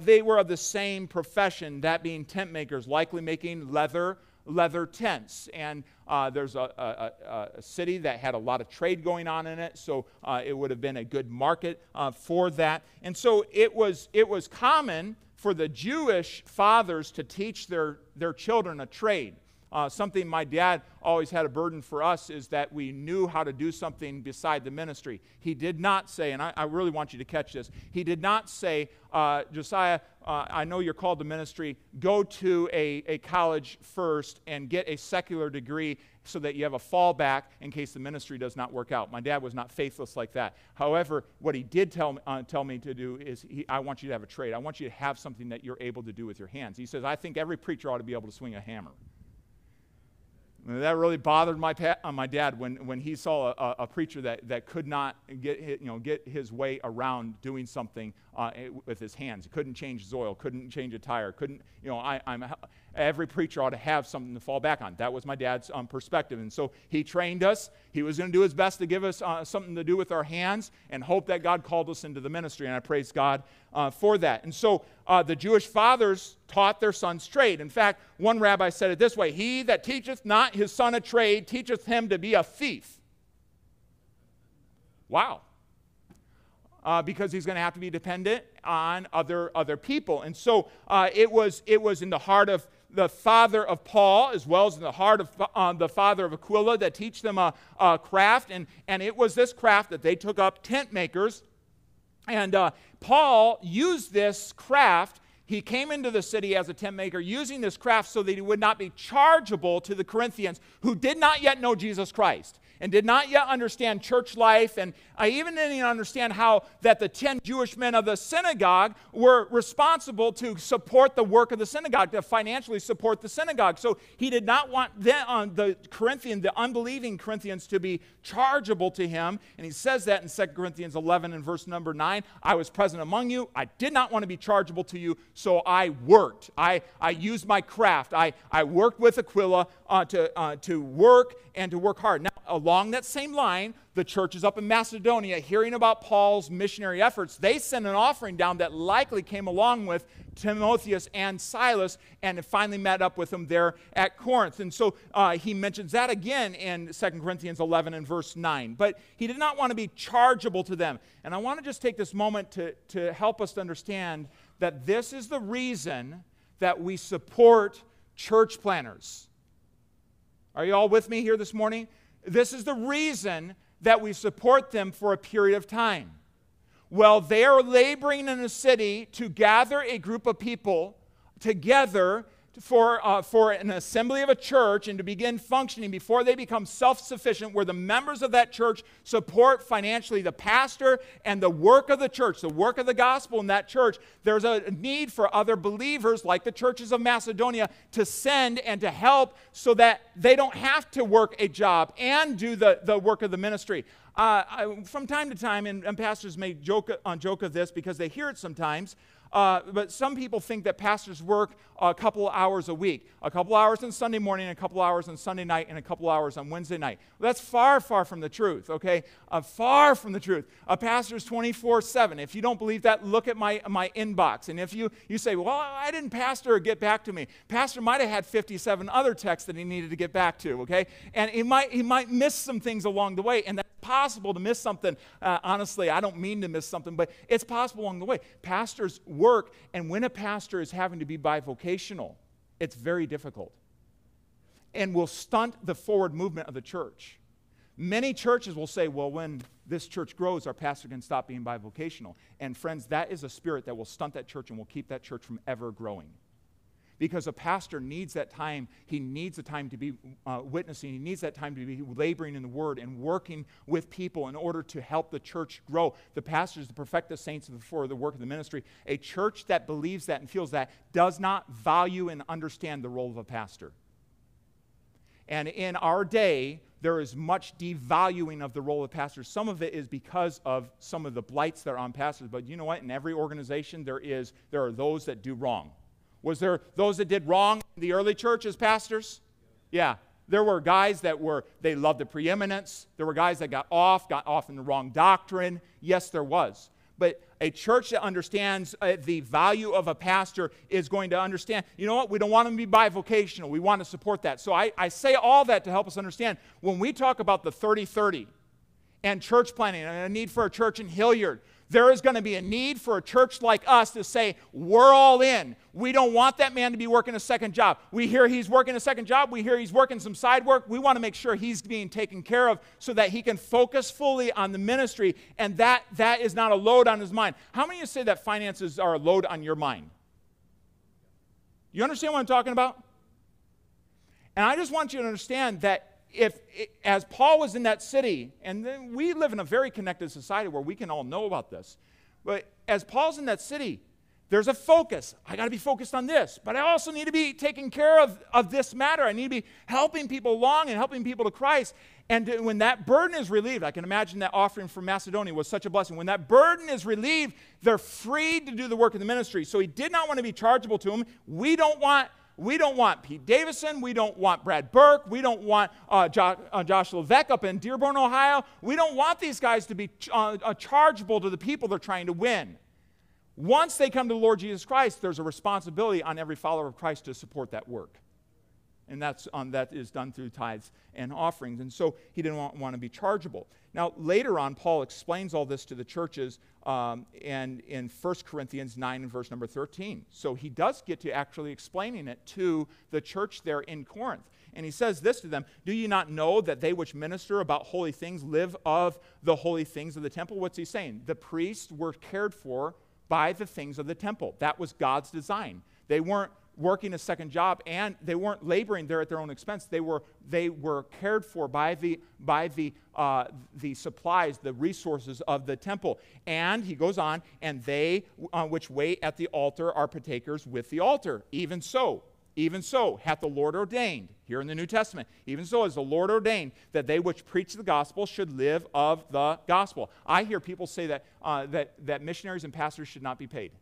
they were of the same profession, that being tent makers, likely making leather leather tents. And uh, there's a, a, a, city that had a lot of trade going on in it, so uh, it would have been a good market uh, for that. And so it was, it was common for the Jewish fathers to teach their, their children a trade. Uh, something my dad always had a burden for us is that we knew how to do something beside the ministry. He did not say, and I, I really want you to catch this, he did not say, uh, Josiah, uh, I know you're called to ministry, go to a, a college first and get a secular degree so that you have a fallback in case the ministry does not work out. My dad was not faithless like that. However, what he did tell, uh, tell me to do is he, I want you to have a trade. I want you to have something that you're able to do with your hands. He says, I think every preacher ought to be able to swing a hammer. That really bothered my, pa- uh, my dad when, when he saw a, a, preacher that, that could not get, his, you know, get his way around doing something uh, with his hands. He couldn't change his oil, couldn't change a tire, couldn't, you know, I, I'm, every preacher ought to have something to fall back on. That was my dad's um, perspective. And so he trained us. He was going to do his best to give us uh, something to do with our hands and hope that God called us into the ministry. And I praise God uh, for that. And so uh, the Jewish fathers taught their sons trade. In fact, one rabbi said it this way He that teacheth not his son a trade teacheth him to be a thief. Wow. Uh, because he's going to have to be dependent on other, other people. And so uh, it, was, it was in the heart of the father of Paul, as well as in the heart of uh, the father of Aquila, that teach them a, a, craft. And, and it was this craft that they took up tent makers. And uh, Paul used this craft. He came into the city as a tent maker using this craft so that he would not be chargeable to the Corinthians who did not yet know Jesus Christ and did not yet understand church life. And I even didn't understand how that the 10 Jewish men of the synagogue were responsible to support the work of the synagogue, to financially support the synagogue. So he did not want the, uh, the Corinthian, the unbelieving Corinthians, to be chargeable to him. And he says that in 2 Corinthians 11 and verse number 9 I was present among you. I did not want to be chargeable to you, so I worked. I, I used my craft. I, I worked with Aquila uh, to, uh, to work and to work hard. Now, along that same line, the churches up in Macedonia, hearing about Paul's missionary efforts, they sent an offering down that likely came along with Timotheus and Silas and finally met up with them there at Corinth. And so uh, he mentions that again in 2 Corinthians 11 and verse 9. But he did not want to be chargeable to them. And I want to just take this moment to, to help us to understand that this is the reason that we support church planners. Are you all with me here this morning? This is the reason that we support them for a period of time. Well, they are laboring in a city to gather a group of people together for, uh, for an assembly of a church and to begin functioning before they become self sufficient, where the members of that church support financially the pastor and the work of the church, the work of the gospel in that church. There's a need for other believers, like the churches of Macedonia, to send and to help so that they don't have to work a job and do the, the work of the ministry. Uh, I, from time to time, and, and pastors may joke, uh, joke of this because they hear it sometimes. Uh, but some people think that pastors work a couple hours a week a couple hours on Sunday morning, a couple hours on Sunday night, and a couple hours on Wednesday night. Well, that's far, far from the truth, okay? Uh, far from the truth. A pastor's 24 7. If you don't believe that, look at my, my inbox. And if you, you say, well, I didn't pastor get back to me, pastor might have had 57 other texts that he needed to get back to, okay? And he might, he might miss some things along the way, and that's possible to miss something. Uh, honestly, I don't mean to miss something, but it's possible along the way. Pastors work, and when a pastor is having to be bivocational, it's very difficult and will stunt the forward movement of the church. Many churches will say, well, when this church grows, our pastor can stop being bivocational. And friends, that is a spirit that will stunt that church and will keep that church from ever growing because a pastor needs that time. He needs the time to be uh, witnessing. He needs that time to be laboring in the word and working with people in order to help the church grow. The pastors, to perfect the saints for the work of the ministry. A church that believes that and feels that does not value and understand the role of a pastor. And in our day, there is much devaluing of the role of pastors. Some of it is because of some of the blights that are on pastors. But you know what? In every organization, there is there are those that do wrong. Was there those that did wrong in the early church as pastors? Yeah. There were guys that were they loved the preeminence. There were guys that got off, got off in the wrong doctrine. Yes, there was. But a church that understands uh, the value of a pastor is going to understand, you know what, we don't want them to be bivocational. We want to support that. So I, I say all that to help us understand when we talk about the 30 30 and church planning and a need for a church in Hilliard, there is going to be a need for a church like us to say, we're all in. We don't want that man to be working a second job. We hear he's working a second job. We hear he's working some side work. We want to make sure he's being taken care of so that he can focus fully on the ministry and that, that is not a load on his mind. How many of you say that finances are a load on your mind? You understand what I'm talking about? And I just want you to understand that if, as Paul was in that city, and then we live in a very connected society where we can all know about this, but as Paul's in that city, there's a focus. I got to be focused on this, but I also need to be taking care of, of this matter. I need to be helping people along and helping people to Christ. And when that burden is relieved, I can imagine that offering from Macedonia was such a blessing. When that burden is relieved, they're free to do the work of the ministry. So he did not want to be chargeable to them. We don't want we don't want Pete Davison. We don't want Brad Burke. We don't want uh, jo- uh, Josh Levesque up in Dearborn, Ohio. We don't want these guys to be ch- uh, uh, chargeable to the people they're trying to win. Once they come to the Lord Jesus Christ, there's a responsibility on every follower of Christ to support that work. And that's, um, that is done through tithes and offerings. And so he didn't want, want to be chargeable. Now, later on, Paul explains all this to the churches um, and in 1 Corinthians 9 and verse number 13. So he does get to actually explaining it to the church there in Corinth. And he says this to them Do you not know that they which minister about holy things live of the holy things of the temple? What's he saying? The priests were cared for by the things of the temple. That was God's design. They weren't working a second job and they weren't laboring there at their own expense. They were, they were cared for by, the, by the, uh, the supplies, the resources of the temple. And he goes on, and they uh, which wait at the altar are partakers with the altar. Even so, even so hath the Lord ordained, here in the New Testament, even so has the Lord ordained that they which preach the gospel should live of the gospel. I hear people say that, uh, that, that missionaries and pastors should not be paid.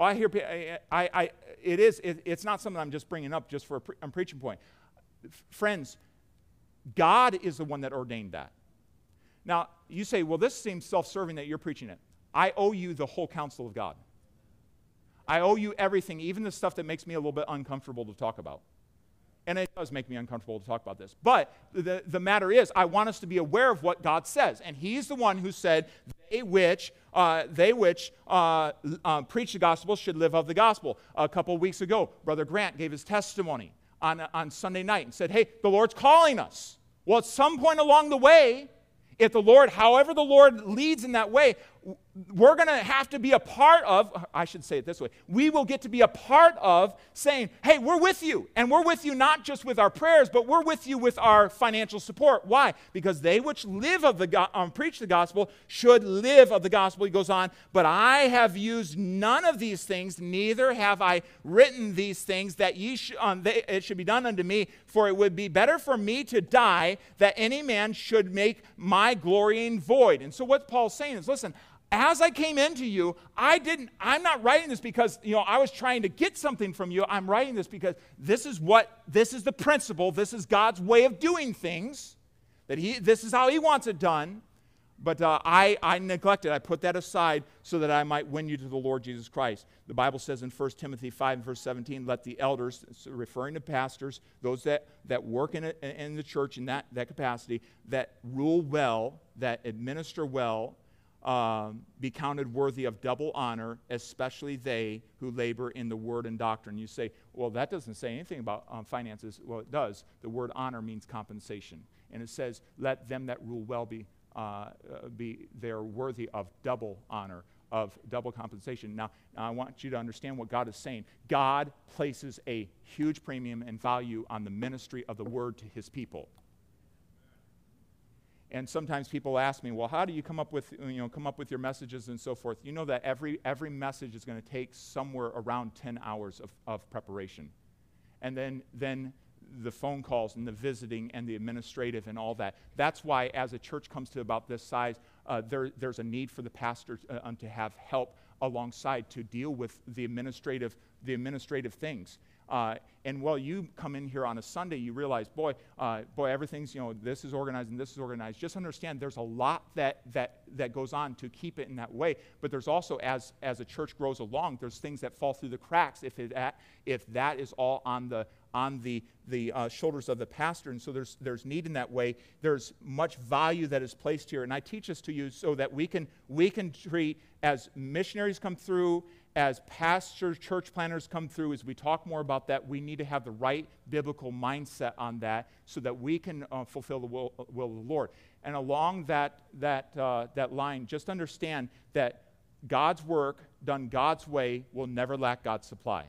Well, I hear, I, I, it is, it, it's not something I'm just bringing up just for a, pre, a preaching point. Friends, God is the one that ordained that. Now, you say, well, this seems self serving that you're preaching it. I owe you the whole counsel of God. I owe you everything, even the stuff that makes me a little bit uncomfortable to talk about. And it does make me uncomfortable to talk about this. But the, the matter is, I want us to be aware of what God says. And He's the one who said, they which, uh, they which uh, uh, preach the gospel should live of the gospel. A couple of weeks ago, Brother Grant gave his testimony on, on Sunday night and said, hey, the Lord's calling us. Well, at some point along the way, if the Lord, however the Lord leads in that way, we're going to have to be a part of, I should say it this way, we will get to be a part of saying, hey, we're with you. And we're with you not just with our prayers, but we're with you with our financial support. Why? Because they which live of the, um, preach the gospel should live of the gospel. He goes on, but I have used none of these things, neither have I written these things that ye sh- um, they, it should be done unto me, for it would be better for me to die that any man should make my glorying void. And so what Paul's saying is, listen, as I came into you, I didn't, I'm not writing this because, you know, I was trying to get something from you. I'm writing this because this is what, this is the principle. This is God's way of doing things. That he, this is how he wants it done. But uh, I, I neglected, I put that aside so that I might win you to the Lord Jesus Christ. The Bible says in 1 Timothy 5 and verse 17, let the elders, referring to pastors, those that, that work in, a, in the church in that, that capacity, that rule well, that administer well, um, be counted worthy of double honor, especially they who labor in the word and doctrine. You say, well, that doesn't say anything about um, finances. Well, it does. The word honor means compensation. And it says, let them that rule well be, uh, uh, be they're worthy of double honor, of double compensation. Now, I want you to understand what God is saying. God places a huge premium and value on the ministry of the word to his people. And sometimes people ask me, well, how do you come up with, you know, come up with your messages and so forth? You know that every, every message is going to take somewhere around 10 hours of, of preparation. and then, then the phone calls and the visiting and the administrative and all that. That's why, as a church comes to about this size, uh, there, there's a need for the pastors uh, um, to have help alongside to deal with the administrative, the administrative things. Uh, and while you come in here on a Sunday, you realize, boy, uh, boy, everything's, you know, this is organized and this is organized. Just understand there's a lot that, that, that goes on to keep it in that way. But there's also, as, as a church grows along, there's things that fall through the cracks if, it, if that is all on the, on the, the uh, shoulders of the pastor. And so there's, there's need in that way. There's much value that is placed here. And I teach this to you so that we can, we can treat as missionaries come through as pastors, church planners come through, as we talk more about that, we need to have the right biblical mindset on that so that we can uh, fulfill the will, will, of the Lord. And along that, that, uh, that line, just understand that God's work done God's way will never lack God's supply.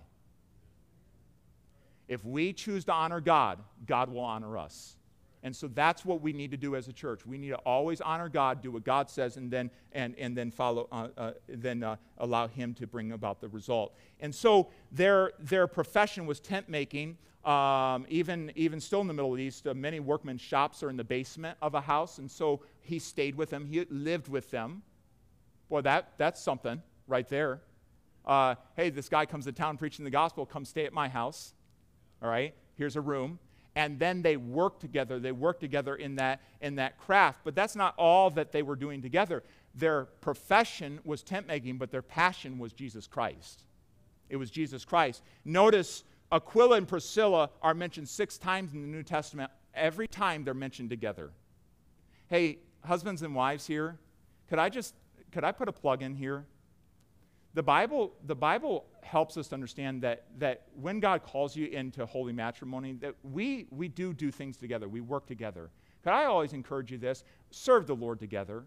If we choose to honor God, God will honor us. And so that's what we need to do as a church. We need to always honor God, do what God says, and then, and, and then follow, uh, uh, then uh, allow Him to bring about the result. And so their, their profession was tent making. Um, even, even still in the Middle East, uh, many workmen's shops are in the basement of a house. And so he stayed with them, he lived with them. Boy, that, that's something right there. Uh, hey, this guy comes to town preaching the gospel, come stay at my house. All right, here's a room and then they worked together. They worked together in that, in that craft. But that's not all that they were doing together. Their profession was tent making, but their passion was Jesus Christ. It was Jesus Christ. Notice Aquila and Priscilla are mentioned six times in the New Testament. Every time they're mentioned together. Hey, husbands and wives here, could I just could I put a plug in here? The Bible, the Bible helps us to understand that, that when God calls you into holy matrimony, that we, we do do things together. We work together. Could I always encourage you this? Serve the Lord together.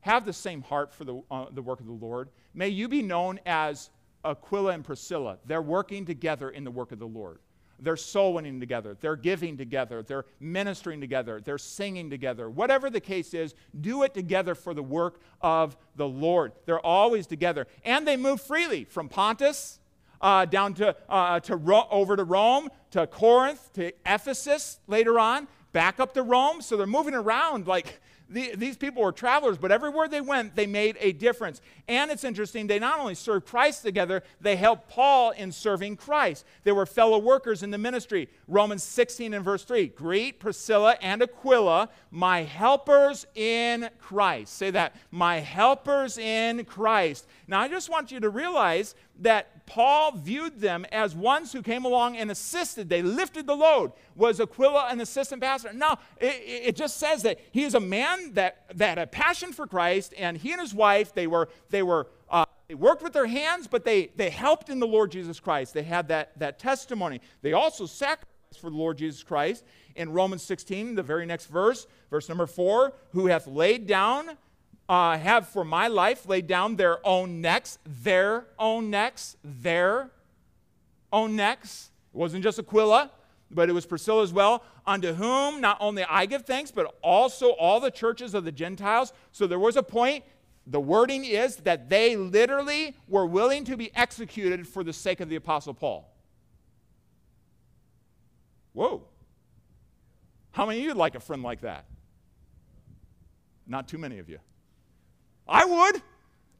Have the same heart for the, uh, the work of the Lord. May you be known as Aquila and Priscilla. They're working together in the work of the Lord. They're soul winning together. They're giving together. They're ministering together. They're singing together. Whatever the case is, do it together for the work of the Lord. They're always together. And they move freely from Pontus uh, down to, uh, to Ro- over to Rome, to Corinth, to Ephesus later on, back up to Rome. So they're moving around like the, these people were travelers, but everywhere they went, they made a difference. And it's interesting, they not only served Christ together, they helped Paul in serving Christ. They were fellow workers in the ministry. Romans 16 and verse 3 Greet Priscilla and Aquila, my helpers in Christ. Say that, my helpers in Christ. Now, I just want you to realize that Paul viewed them as ones who came along and assisted. They lifted the load. Was Aquila an assistant pastor? No, it, it just says that he is a man that, that had a passion for Christ, and he and his wife, they were, they were uh, they worked with their hands, but they, they helped in the Lord Jesus Christ. They had that, that testimony. They also sacrificed for the Lord Jesus Christ. In Romans 16, the very next verse, verse number 4, who hath laid down uh, have for my life laid down their own necks, their own necks, their own necks. It wasn't just Aquila, but it was Priscilla as well, unto whom not only I give thanks, but also all the churches of the Gentiles. So there was a point. The wording is that they literally were willing to be executed for the sake of the Apostle Paul. Whoa. How many of you like a friend like that? Not too many of you. I would.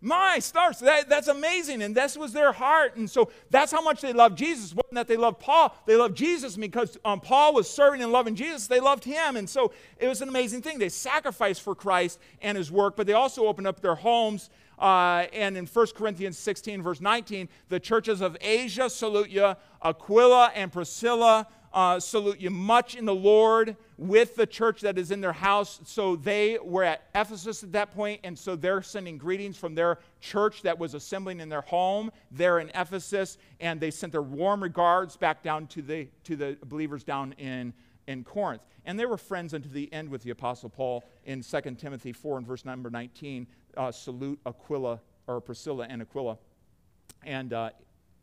My stars, that, that's amazing. And this was their heart. And so that's how much they loved Jesus. It wasn't that they loved Paul. They loved Jesus because um, Paul was serving and loving Jesus. They loved him. And so it was an amazing thing. They sacrificed for Christ and his work, but they also opened up their homes. Uh, and in 1 Corinthians 16, verse 19, the churches of Asia salute you, Aquila and Priscilla uh, salute you much in the Lord with the church that is in their house. So they were at Ephesus at that point, and so they're sending greetings from their church that was assembling in their home there in Ephesus, and they sent their warm regards back down to the, to the believers down in, in Corinth. And they were friends unto the end with the Apostle Paul in 2 Timothy 4 and verse number 19. Uh, salute Aquila, or Priscilla and Aquila. And uh,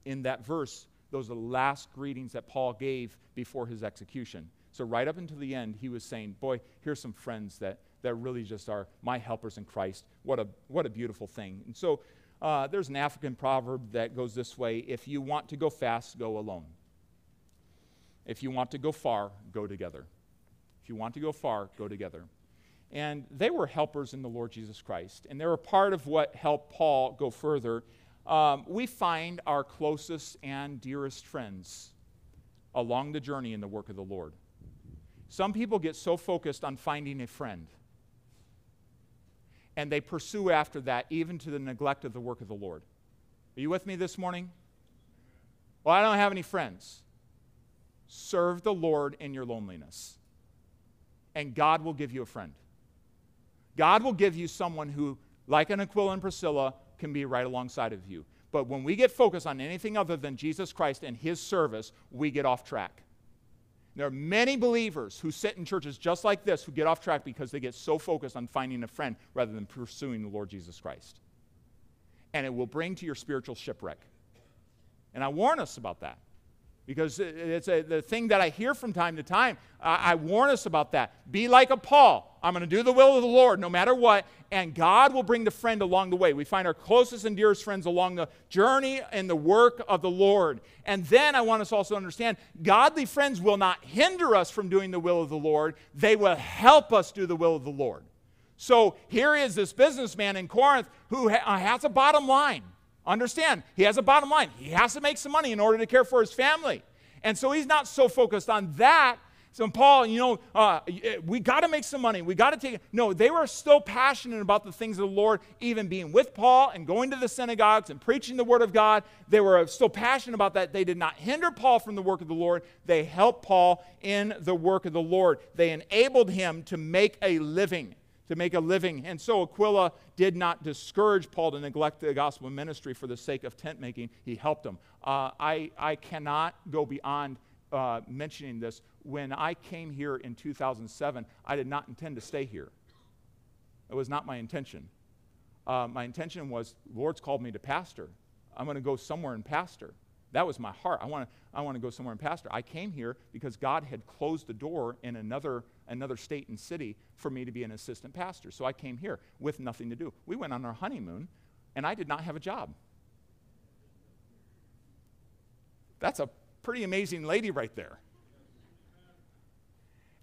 in that verse, those are the last greetings that Paul gave before his execution. So, right up until the end, he was saying, Boy, here's some friends that, that really just are my helpers in Christ. What a, what a beautiful thing. And so, uh, there's an African proverb that goes this way If you want to go fast, go alone. If you want to go far, go together. If you want to go far, go together. And they were helpers in the Lord Jesus Christ, and they were part of what helped Paul go further. Um, we find our closest and dearest friends along the journey in the work of the Lord. Some people get so focused on finding a friend, and they pursue after that, even to the neglect of the work of the Lord. Are you with me this morning? Well, I don't have any friends. Serve the Lord in your loneliness, and God will give you a friend. God will give you someone who, like an Aquila and Priscilla, can be right alongside of you. But when we get focused on anything other than Jesus Christ and his service, we get off track. There are many believers who sit in churches just like this who get off track because they get so focused on finding a friend rather than pursuing the Lord Jesus Christ. And it will bring to your spiritual shipwreck. And I warn us about that because it's a, the thing that I hear from time to time. I, I warn us about that. Be like a Paul. I'm going to do the will of the Lord no matter what, and God will bring the friend along the way. We find our closest and dearest friends along the journey and the work of the Lord. And then I want us also to understand godly friends will not hinder us from doing the will of the Lord, they will help us do the will of the Lord. So here is this businessman in Corinth who ha- uh, has a bottom line. Understand, he has a bottom line. He has to make some money in order to care for his family. And so he's not so focused on that. So, Paul, you know, uh, we got to make some money. We got to take. No, they were still passionate about the things of the Lord, even being with Paul and going to the synagogues and preaching the word of God. They were still passionate about that. They did not hinder Paul from the work of the Lord. They helped Paul in the work of the Lord. They enabled him to make a living to make a living. And so Aquila did not discourage Paul to neglect the gospel ministry for the sake of tent making. He helped him. Uh, I, I cannot go beyond uh, mentioning this. When I came here in 2007, I did not intend to stay here. It was not my intention. Uh, my intention was, Lord's called me to pastor. I'm going to go somewhere and pastor. That was my heart. I want to I want to go somewhere and pastor. I came here because God had closed the door in another another state and city for me to be an assistant pastor. So I came here with nothing to do. We went on our honeymoon and I did not have a job. That's a pretty amazing lady right there.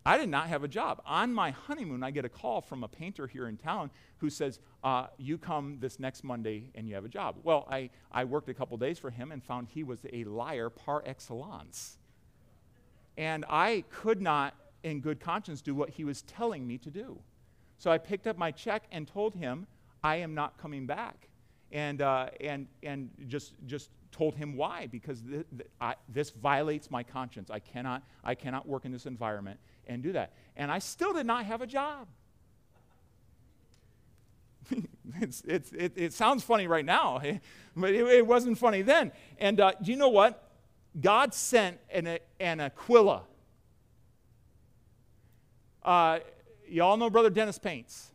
I did not have a job. On my honeymoon, I get a call from a painter here in town who says, uh, You come this next Monday and you have a job. Well, I, I worked a couple days for him and found he was a liar par excellence. And I could not, in good conscience, do what he was telling me to do. So I picked up my check and told him, I am not coming back. And, uh, and, and just, just told him why, because th- th- I, this violates my conscience. I cannot, I cannot work in this environment and do that. And I still did not have a job. it's, it's, it, it, sounds funny right now, but it, it wasn't funny then. And uh, do you know what? God sent an, an Aquila. Uh, you all know Brother Dennis Paints.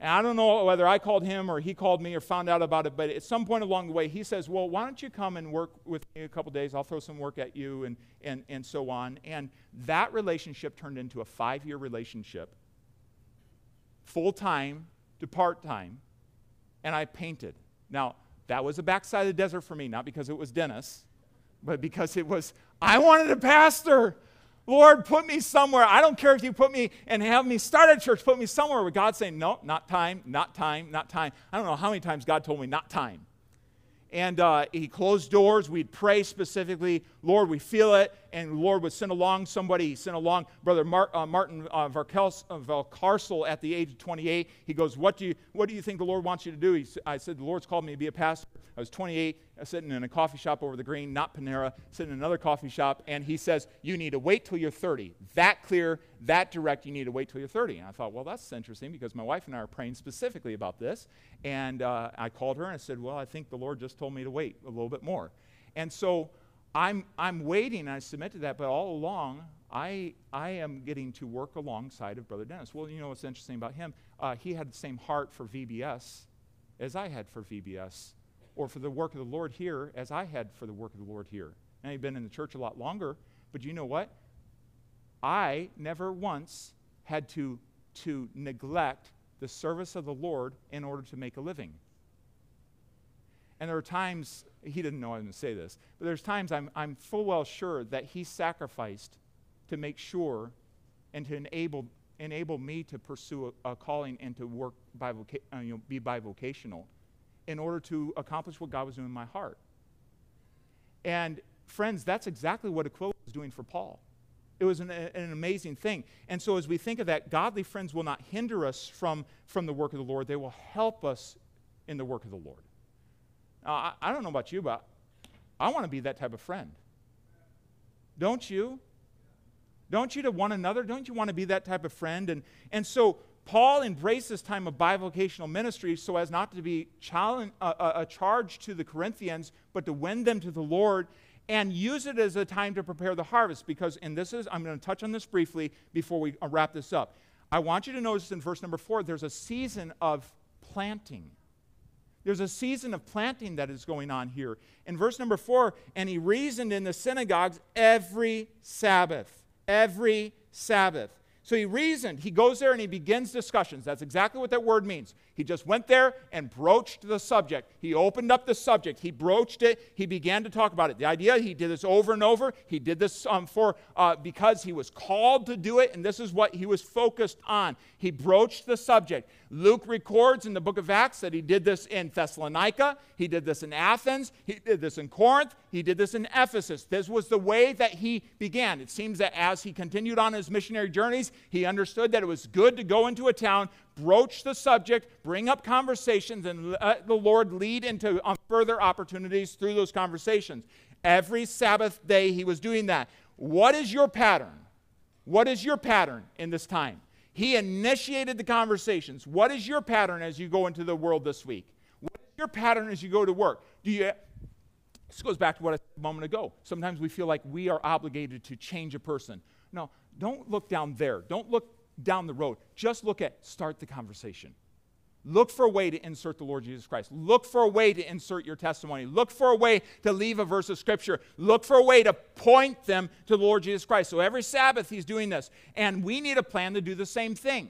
And I don't know whether I called him or he called me or found out about it, but at some point along the way, he says, Well, why don't you come and work with me a couple days? I'll throw some work at you, and, and, and so on. And that relationship turned into a five year relationship, full time to part time, and I painted. Now, that was a backside of the desert for me, not because it was Dennis, but because it was, I wanted a pastor. Lord, put me somewhere. I don't care if you put me and have me start a church, put me somewhere where God's saying, no, not time, not time, not time. I don't know how many times God told me, not time and uh, he closed doors. We'd pray specifically, Lord, we feel it. And the Lord would send along somebody. He sent along Brother Mar- uh, Martin uh, Valcarcel at the age of 28. He goes, what do, you, what do you think the Lord wants you to do? He, I said, The Lord's called me to be a pastor. I was 28, uh, sitting in a coffee shop over the green, not Panera, sitting in another coffee shop. And he says, You need to wait till you're 30. That clear, that direct, you need to wait till you're 30. And I thought, Well, that's interesting because my wife and I are praying specifically about this. And uh, I called her and I said, Well, I think the Lord just told me to wait a little bit more. And so I'm, I'm waiting I submit to that, but all along, I, I am getting to work alongside of Brother Dennis. Well, you know what's interesting about him? Uh, he had the same heart for VBS as I had for VBS, or for the work of the Lord here as I had for the work of the Lord here. Now, he'd been in the church a lot longer, but you know what? I never once had to, to neglect the service of the Lord in order to make a living. And there are times, he didn't know I was going to say this, but there's times I'm, I'm full well sure that he sacrificed to make sure and to enable, enable me to pursue a, a calling and to work bivoca- uh, you know, be bivocational in order to accomplish what God was doing in my heart. And friends, that's exactly what Aquila was doing for Paul. It was an, an, amazing thing. And so, as we think of that, godly friends will not hinder us from, from the work of the Lord, they will help us in the work of the Lord. Now, I, I don't know about you, but I want to be that type of friend. Don't you? Don't you to one another? Don't you want to be that type of friend? And, and so, Paul embraced this time of bivocational ministry so as not to be challenge, uh, a charge to the Corinthians, but to win them to the Lord and use it as a time to prepare the harvest. Because, and this is, I'm going to touch on this briefly before we uh, wrap this up. I want you to notice in verse number four, there's a season of planting. There's a season of planting that is going on here. In verse number four, and he reasoned in the synagogues every Sabbath. Every Sabbath. So he reasoned. He goes there and he begins discussions. That's exactly what that word means. He just went there and broached the subject. He opened up the subject. He broached it. He began to talk about it. The idea, he did this over and over. He did this um, for uh, because he was called to do it, and this is what he was focused on. He broached the subject. Luke records in the book of Acts that he did this in Thessalonica. He did this in Athens. He did this in Corinth. He did this in Ephesus. This was the way that he began. It seems that as he continued on his missionary journeys, he understood that it was good to go into a town, broach the subject, bring up conversations, and let the Lord lead into uh, further opportunities through those conversations. Every Sabbath day, he was doing that. What is your pattern? What is your pattern in this time? He initiated the conversations. What is your pattern as you go into the world this week? What is your pattern as you go to work? Do you this goes back to what I said a moment ago. Sometimes we feel like we are obligated to change a person. No, don't look down there. Don't look down the road. Just look at start the conversation. Look for a way to insert the Lord Jesus Christ. Look for a way to insert your testimony. Look for a way to leave a verse of Scripture. Look for a way to point them to the Lord Jesus Christ. So every Sabbath, he's doing this. And we need a plan to do the same thing.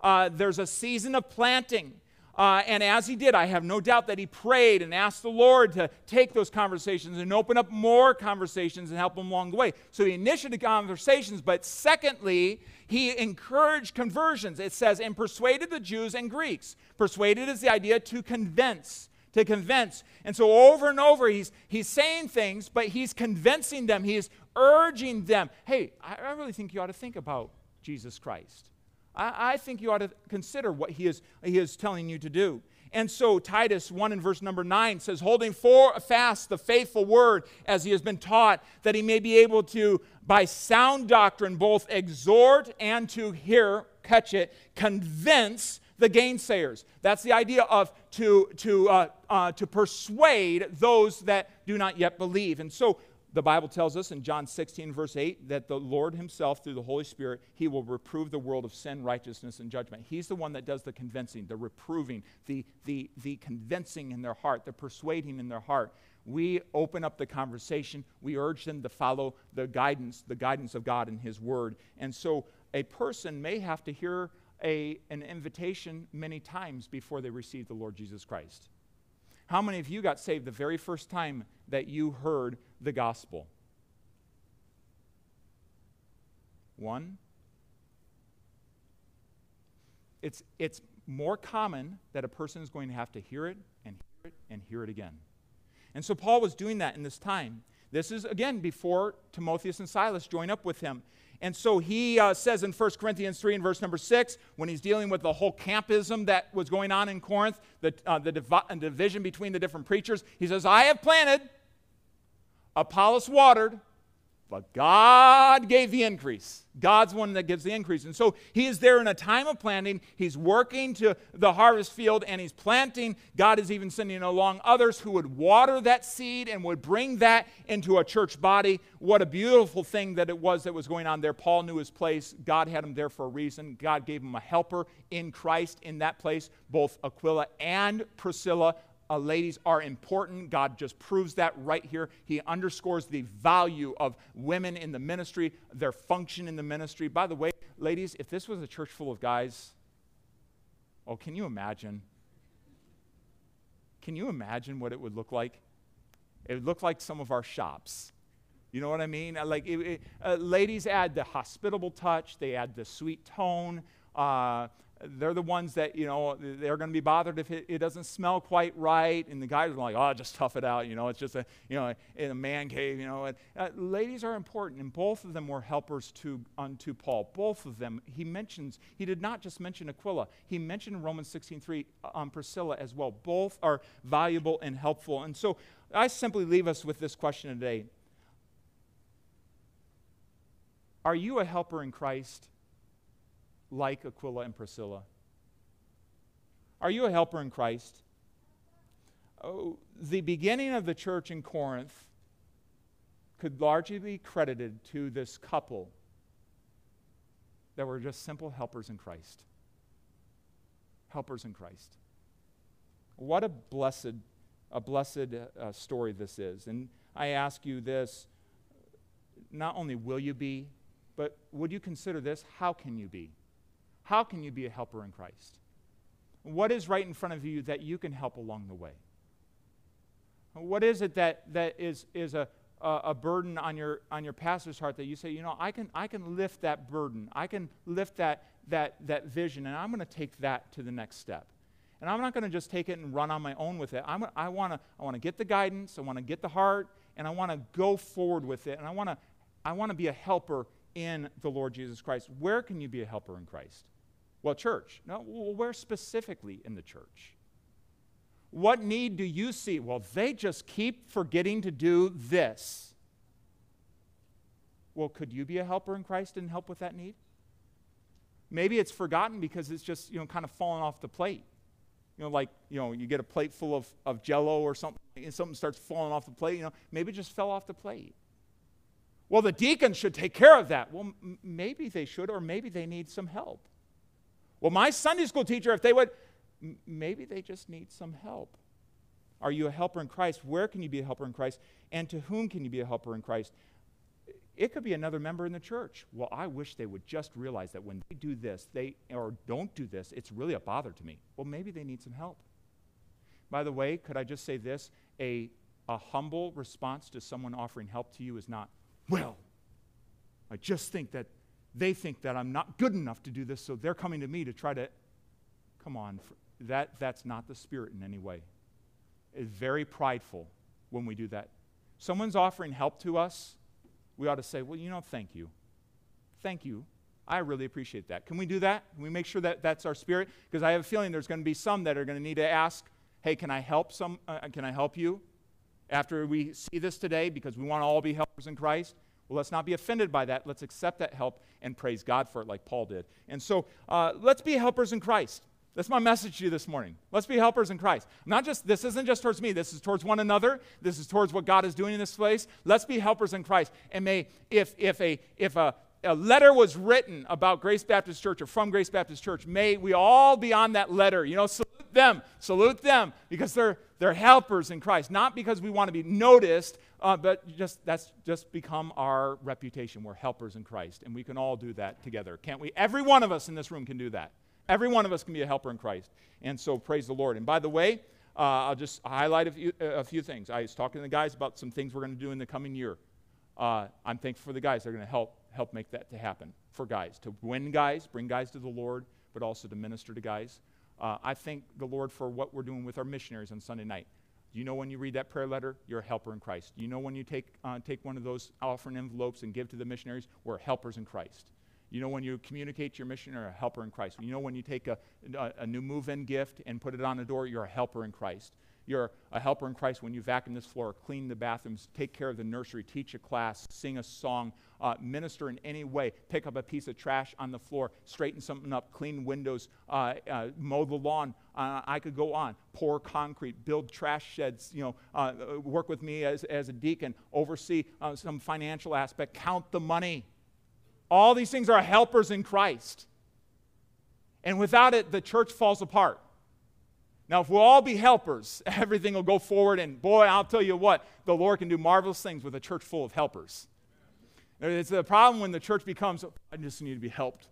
Uh, there's a season of planting. Uh, and as he did, I have no doubt that he prayed and asked the Lord to take those conversations and open up more conversations and help him along the way. So he initiated conversations, but secondly, he encouraged conversions. It says, and persuaded the Jews and Greeks. Persuaded is the idea to convince to convince. And so over and over, he's, he's saying things, but he's convincing them. He's urging them hey, I, I really think you ought to think about Jesus Christ. I, I think you ought to consider what he is, he is telling you to do. And so Titus 1 in verse number 9 says, holding for, fast the faithful word as he has been taught, that he may be able to, by sound doctrine, both exhort and to hear, catch it, convince the gainsayers. That's the idea of to, to, uh, uh, to persuade those that do not yet believe. And so the Bible tells us in John 16, verse 8, that the Lord Himself, through the Holy Spirit, He will reprove the world of sin, righteousness, and judgment. He's the one that does the convincing, the reproving, the, the, the convincing in their heart, the persuading in their heart. We open up the conversation. We urge them to follow the guidance, the guidance of God in His Word. And so a person may have to hear a, an invitation many times before they receive the Lord Jesus Christ. How many of you got saved the very first time that you heard the gospel? One. It's, it's more common that a person is going to have to hear it and hear it and hear it again. And so Paul was doing that in this time. This is, again, before Timotheus and Silas join up with him. And so he uh, says in 1 Corinthians 3 and verse number 6, when he's dealing with the whole campism that was going on in Corinth, the, uh, the divi- division between the different preachers, he says, I have planted, Apollos watered, but God gave the increase. God's one that gives the increase. And so he is there in a time of planting. He's working to the harvest field and he's planting. God is even sending along others who would water that seed and would bring that into a church body. What a beautiful thing that it was that was going on there. Paul knew his place. God had him there for a reason. God gave him a helper in Christ in that place, both Aquila and Priscilla uh, ladies are important. God just proves that right here. He underscores the value of women in the ministry, their function in the ministry. By the way, ladies, if this was a church full of guys, oh, can you imagine? Can you imagine what it would look like? It would look like some of our shops. You know what I mean? Uh, like, it, it, uh, ladies add the hospitable touch, they add the sweet tone. Uh, they're the ones that, you know, they're going to be bothered if it, it, doesn't smell quite right. And the guys are like, oh, just tough it out. You know, it's just a, you know, in a man cave, you know. And, uh, ladies are important, and both of them were helpers to, unto Paul. Both of them, he mentions, he did not just mention Aquila, he mentioned Romans 16.3 on um, Priscilla as well. Both are valuable and helpful. And so I simply leave us with this question today. Are you a helper in Christ? Like Aquila and Priscilla? Are you a helper in Christ? Oh, the beginning of the church in Corinth could largely be credited to this couple that were just simple helpers in Christ. Helpers in Christ. What a blessed, a blessed uh, story this is. And I ask you this not only will you be, but would you consider this? How can you be? How can you be a helper in Christ? What is right in front of you that you can help along the way? What is it that, that is, is a, a, a burden on your, on your pastor's heart that you say, you know, I can, I can lift that burden. I can lift that, that, that vision, and I'm going to take that to the next step. And I'm not going to just take it and run on my own with it. I'm, I want to I wanna get the guidance, I want to get the heart, and I want to go forward with it. And I want to I wanna be a helper in the Lord Jesus Christ. Where can you be a helper in Christ? Well, church. No, where specifically in the church? What need do you see? Well, they just keep forgetting to do this. Well, could you be a helper in Christ and help with that need? Maybe it's forgotten because it's just, you know, kind of fallen off the plate. You know, like, you know, you get a plate full of, of jello or something, and something starts falling off the plate, you know, maybe it just fell off the plate. Well, the deacons should take care of that. Well, m- maybe they should, or maybe they need some help. Well, my Sunday school teacher, if they would, maybe they just need some help. Are you a helper in Christ? Where can you be a helper in Christ? And to whom can you be a helper in Christ? It could be another member in the church. Well, I wish they would just realize that when they do this, they or don't do this, it's really a bother to me. Well, maybe they need some help. By the way, could I just say this? A, a humble response to someone offering help to you is not, well, I just think that they think that I'm not good enough to do this, so they're coming to me to try to. Come on, that, that's not the spirit in any way. It's very prideful when we do that. Someone's offering help to us, we ought to say, Well, you know, thank you. Thank you. I really appreciate that. Can we do that? Can we make sure that that's our spirit? Because I have a feeling there's going to be some that are going to need to ask, Hey, can I help some? Uh, can I help you? After we see this today, because we want to all be helpers in Christ. Well, let's not be offended by that. Let's accept that help and praise God for it, like Paul did. And so uh, let's be helpers in Christ. That's my message to you this morning. Let's be helpers in Christ. Not just this isn't just towards me. This is towards one another. This is towards what God is doing in this place. Let's be helpers in Christ. And may if if a if a a letter was written about Grace Baptist Church or from Grace Baptist Church, may we all be on that letter. You know, salute them, salute them because they're they're helpers in Christ, not because we want to be noticed, uh, but just that's just become our reputation. We're helpers in Christ, and we can all do that together, can't we? Every one of us in this room can do that. Every one of us can be a helper in Christ, and so praise the Lord. And by the way, uh, I'll just highlight a few, a few things. I was talking to the guys about some things we're going to do in the coming year. Uh, I'm thankful for the guys that are going to help help make that to happen for guys to win guys, bring guys to the Lord, but also to minister to guys. Uh, I thank the Lord for what we're doing with our missionaries on Sunday night. You know when you read that prayer letter, you're a helper in Christ. You know when you take, uh, take one of those offering envelopes and give to the missionaries, we're helpers in Christ. You know when you communicate to your missionary, a helper in Christ. You know when you take a, a, a new move in gift and put it on the door, you're a helper in Christ. You're a helper in Christ when you vacuum this floor, clean the bathrooms, take care of the nursery, teach a class, sing a song, uh, minister in any way, pick up a piece of trash on the floor, straighten something up, clean windows, uh, uh, mow the lawn. Uh, I could go on. Pour concrete, build trash sheds, you know, uh, work with me as, as a deacon, oversee uh, some financial aspect, count the money. All these things are helpers in Christ. And without it, the church falls apart. Now, if we'll all be helpers, everything will go forward. And boy, I'll tell you what, the Lord can do marvelous things with a church full of helpers. It's a problem when the church becomes, I just need to be helped.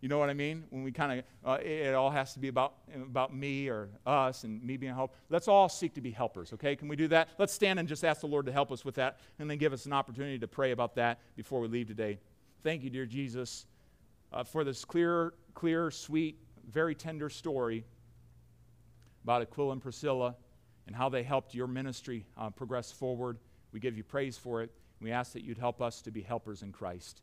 You know what I mean? When we kind of, uh, it, it all has to be about, about me or us and me being a help. Let's all seek to be helpers, okay? Can we do that? Let's stand and just ask the Lord to help us with that and then give us an opportunity to pray about that before we leave today. Thank you, dear Jesus, uh, for this clear, clear, sweet, very tender story about Aquila and Priscilla and how they helped your ministry uh, progress forward. We give you praise for it. We ask that you'd help us to be helpers in Christ.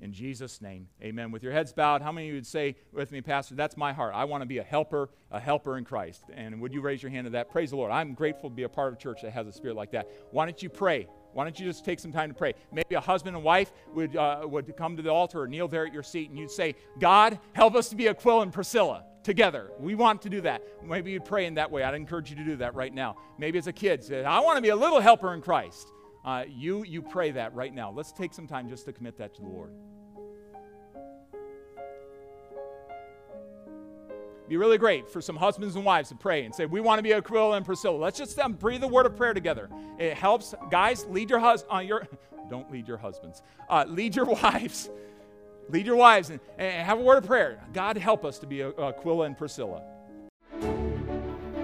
In Jesus' name, amen. With your heads bowed, how many of you would say with me, Pastor, that's my heart? I want to be a helper, a helper in Christ. And would you raise your hand to that? Praise the Lord. I'm grateful to be a part of a church that has a spirit like that. Why don't you pray? Why don't you just take some time to pray? Maybe a husband and wife would, uh, would come to the altar or kneel there at your seat and you'd say, God, help us to be Aquila and Priscilla together. We want to do that. Maybe you'd pray in that way. I'd encourage you to do that right now. Maybe as a kid, say, I want to be a little helper in Christ. Uh, you, you pray that right now. Let's take some time just to commit that to the Lord. be really great for some husbands and wives to pray and say, We want to be Aquila and Priscilla. Let's just um, breathe the word of prayer together. It helps. Guys, lead your husband. Uh, your, don't lead your husbands. Uh, lead your wives. Lead your wives and, and, have a word of prayer. God help us to be uh, Aquila and Priscilla.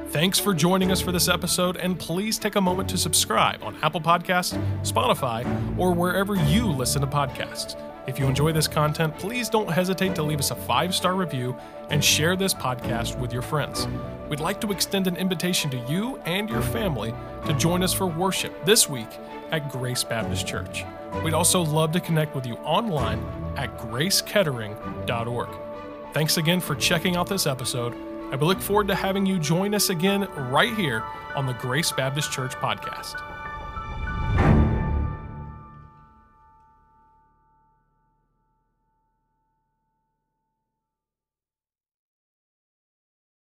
Thanks for joining us for this episode, and please take a moment to subscribe on Apple Podcasts, Spotify, or wherever you listen to podcasts. If you enjoy this content, please don't hesitate to leave us a five star review and share this podcast with your friends. We'd like to extend an invitation to you and your family to join us for worship this week at Grace Baptist Church. We'd also love to connect with you online at gracekettering.org. Thanks again for checking out this episode. I look forward to having you join us again right here on the Grace Baptist Church podcast.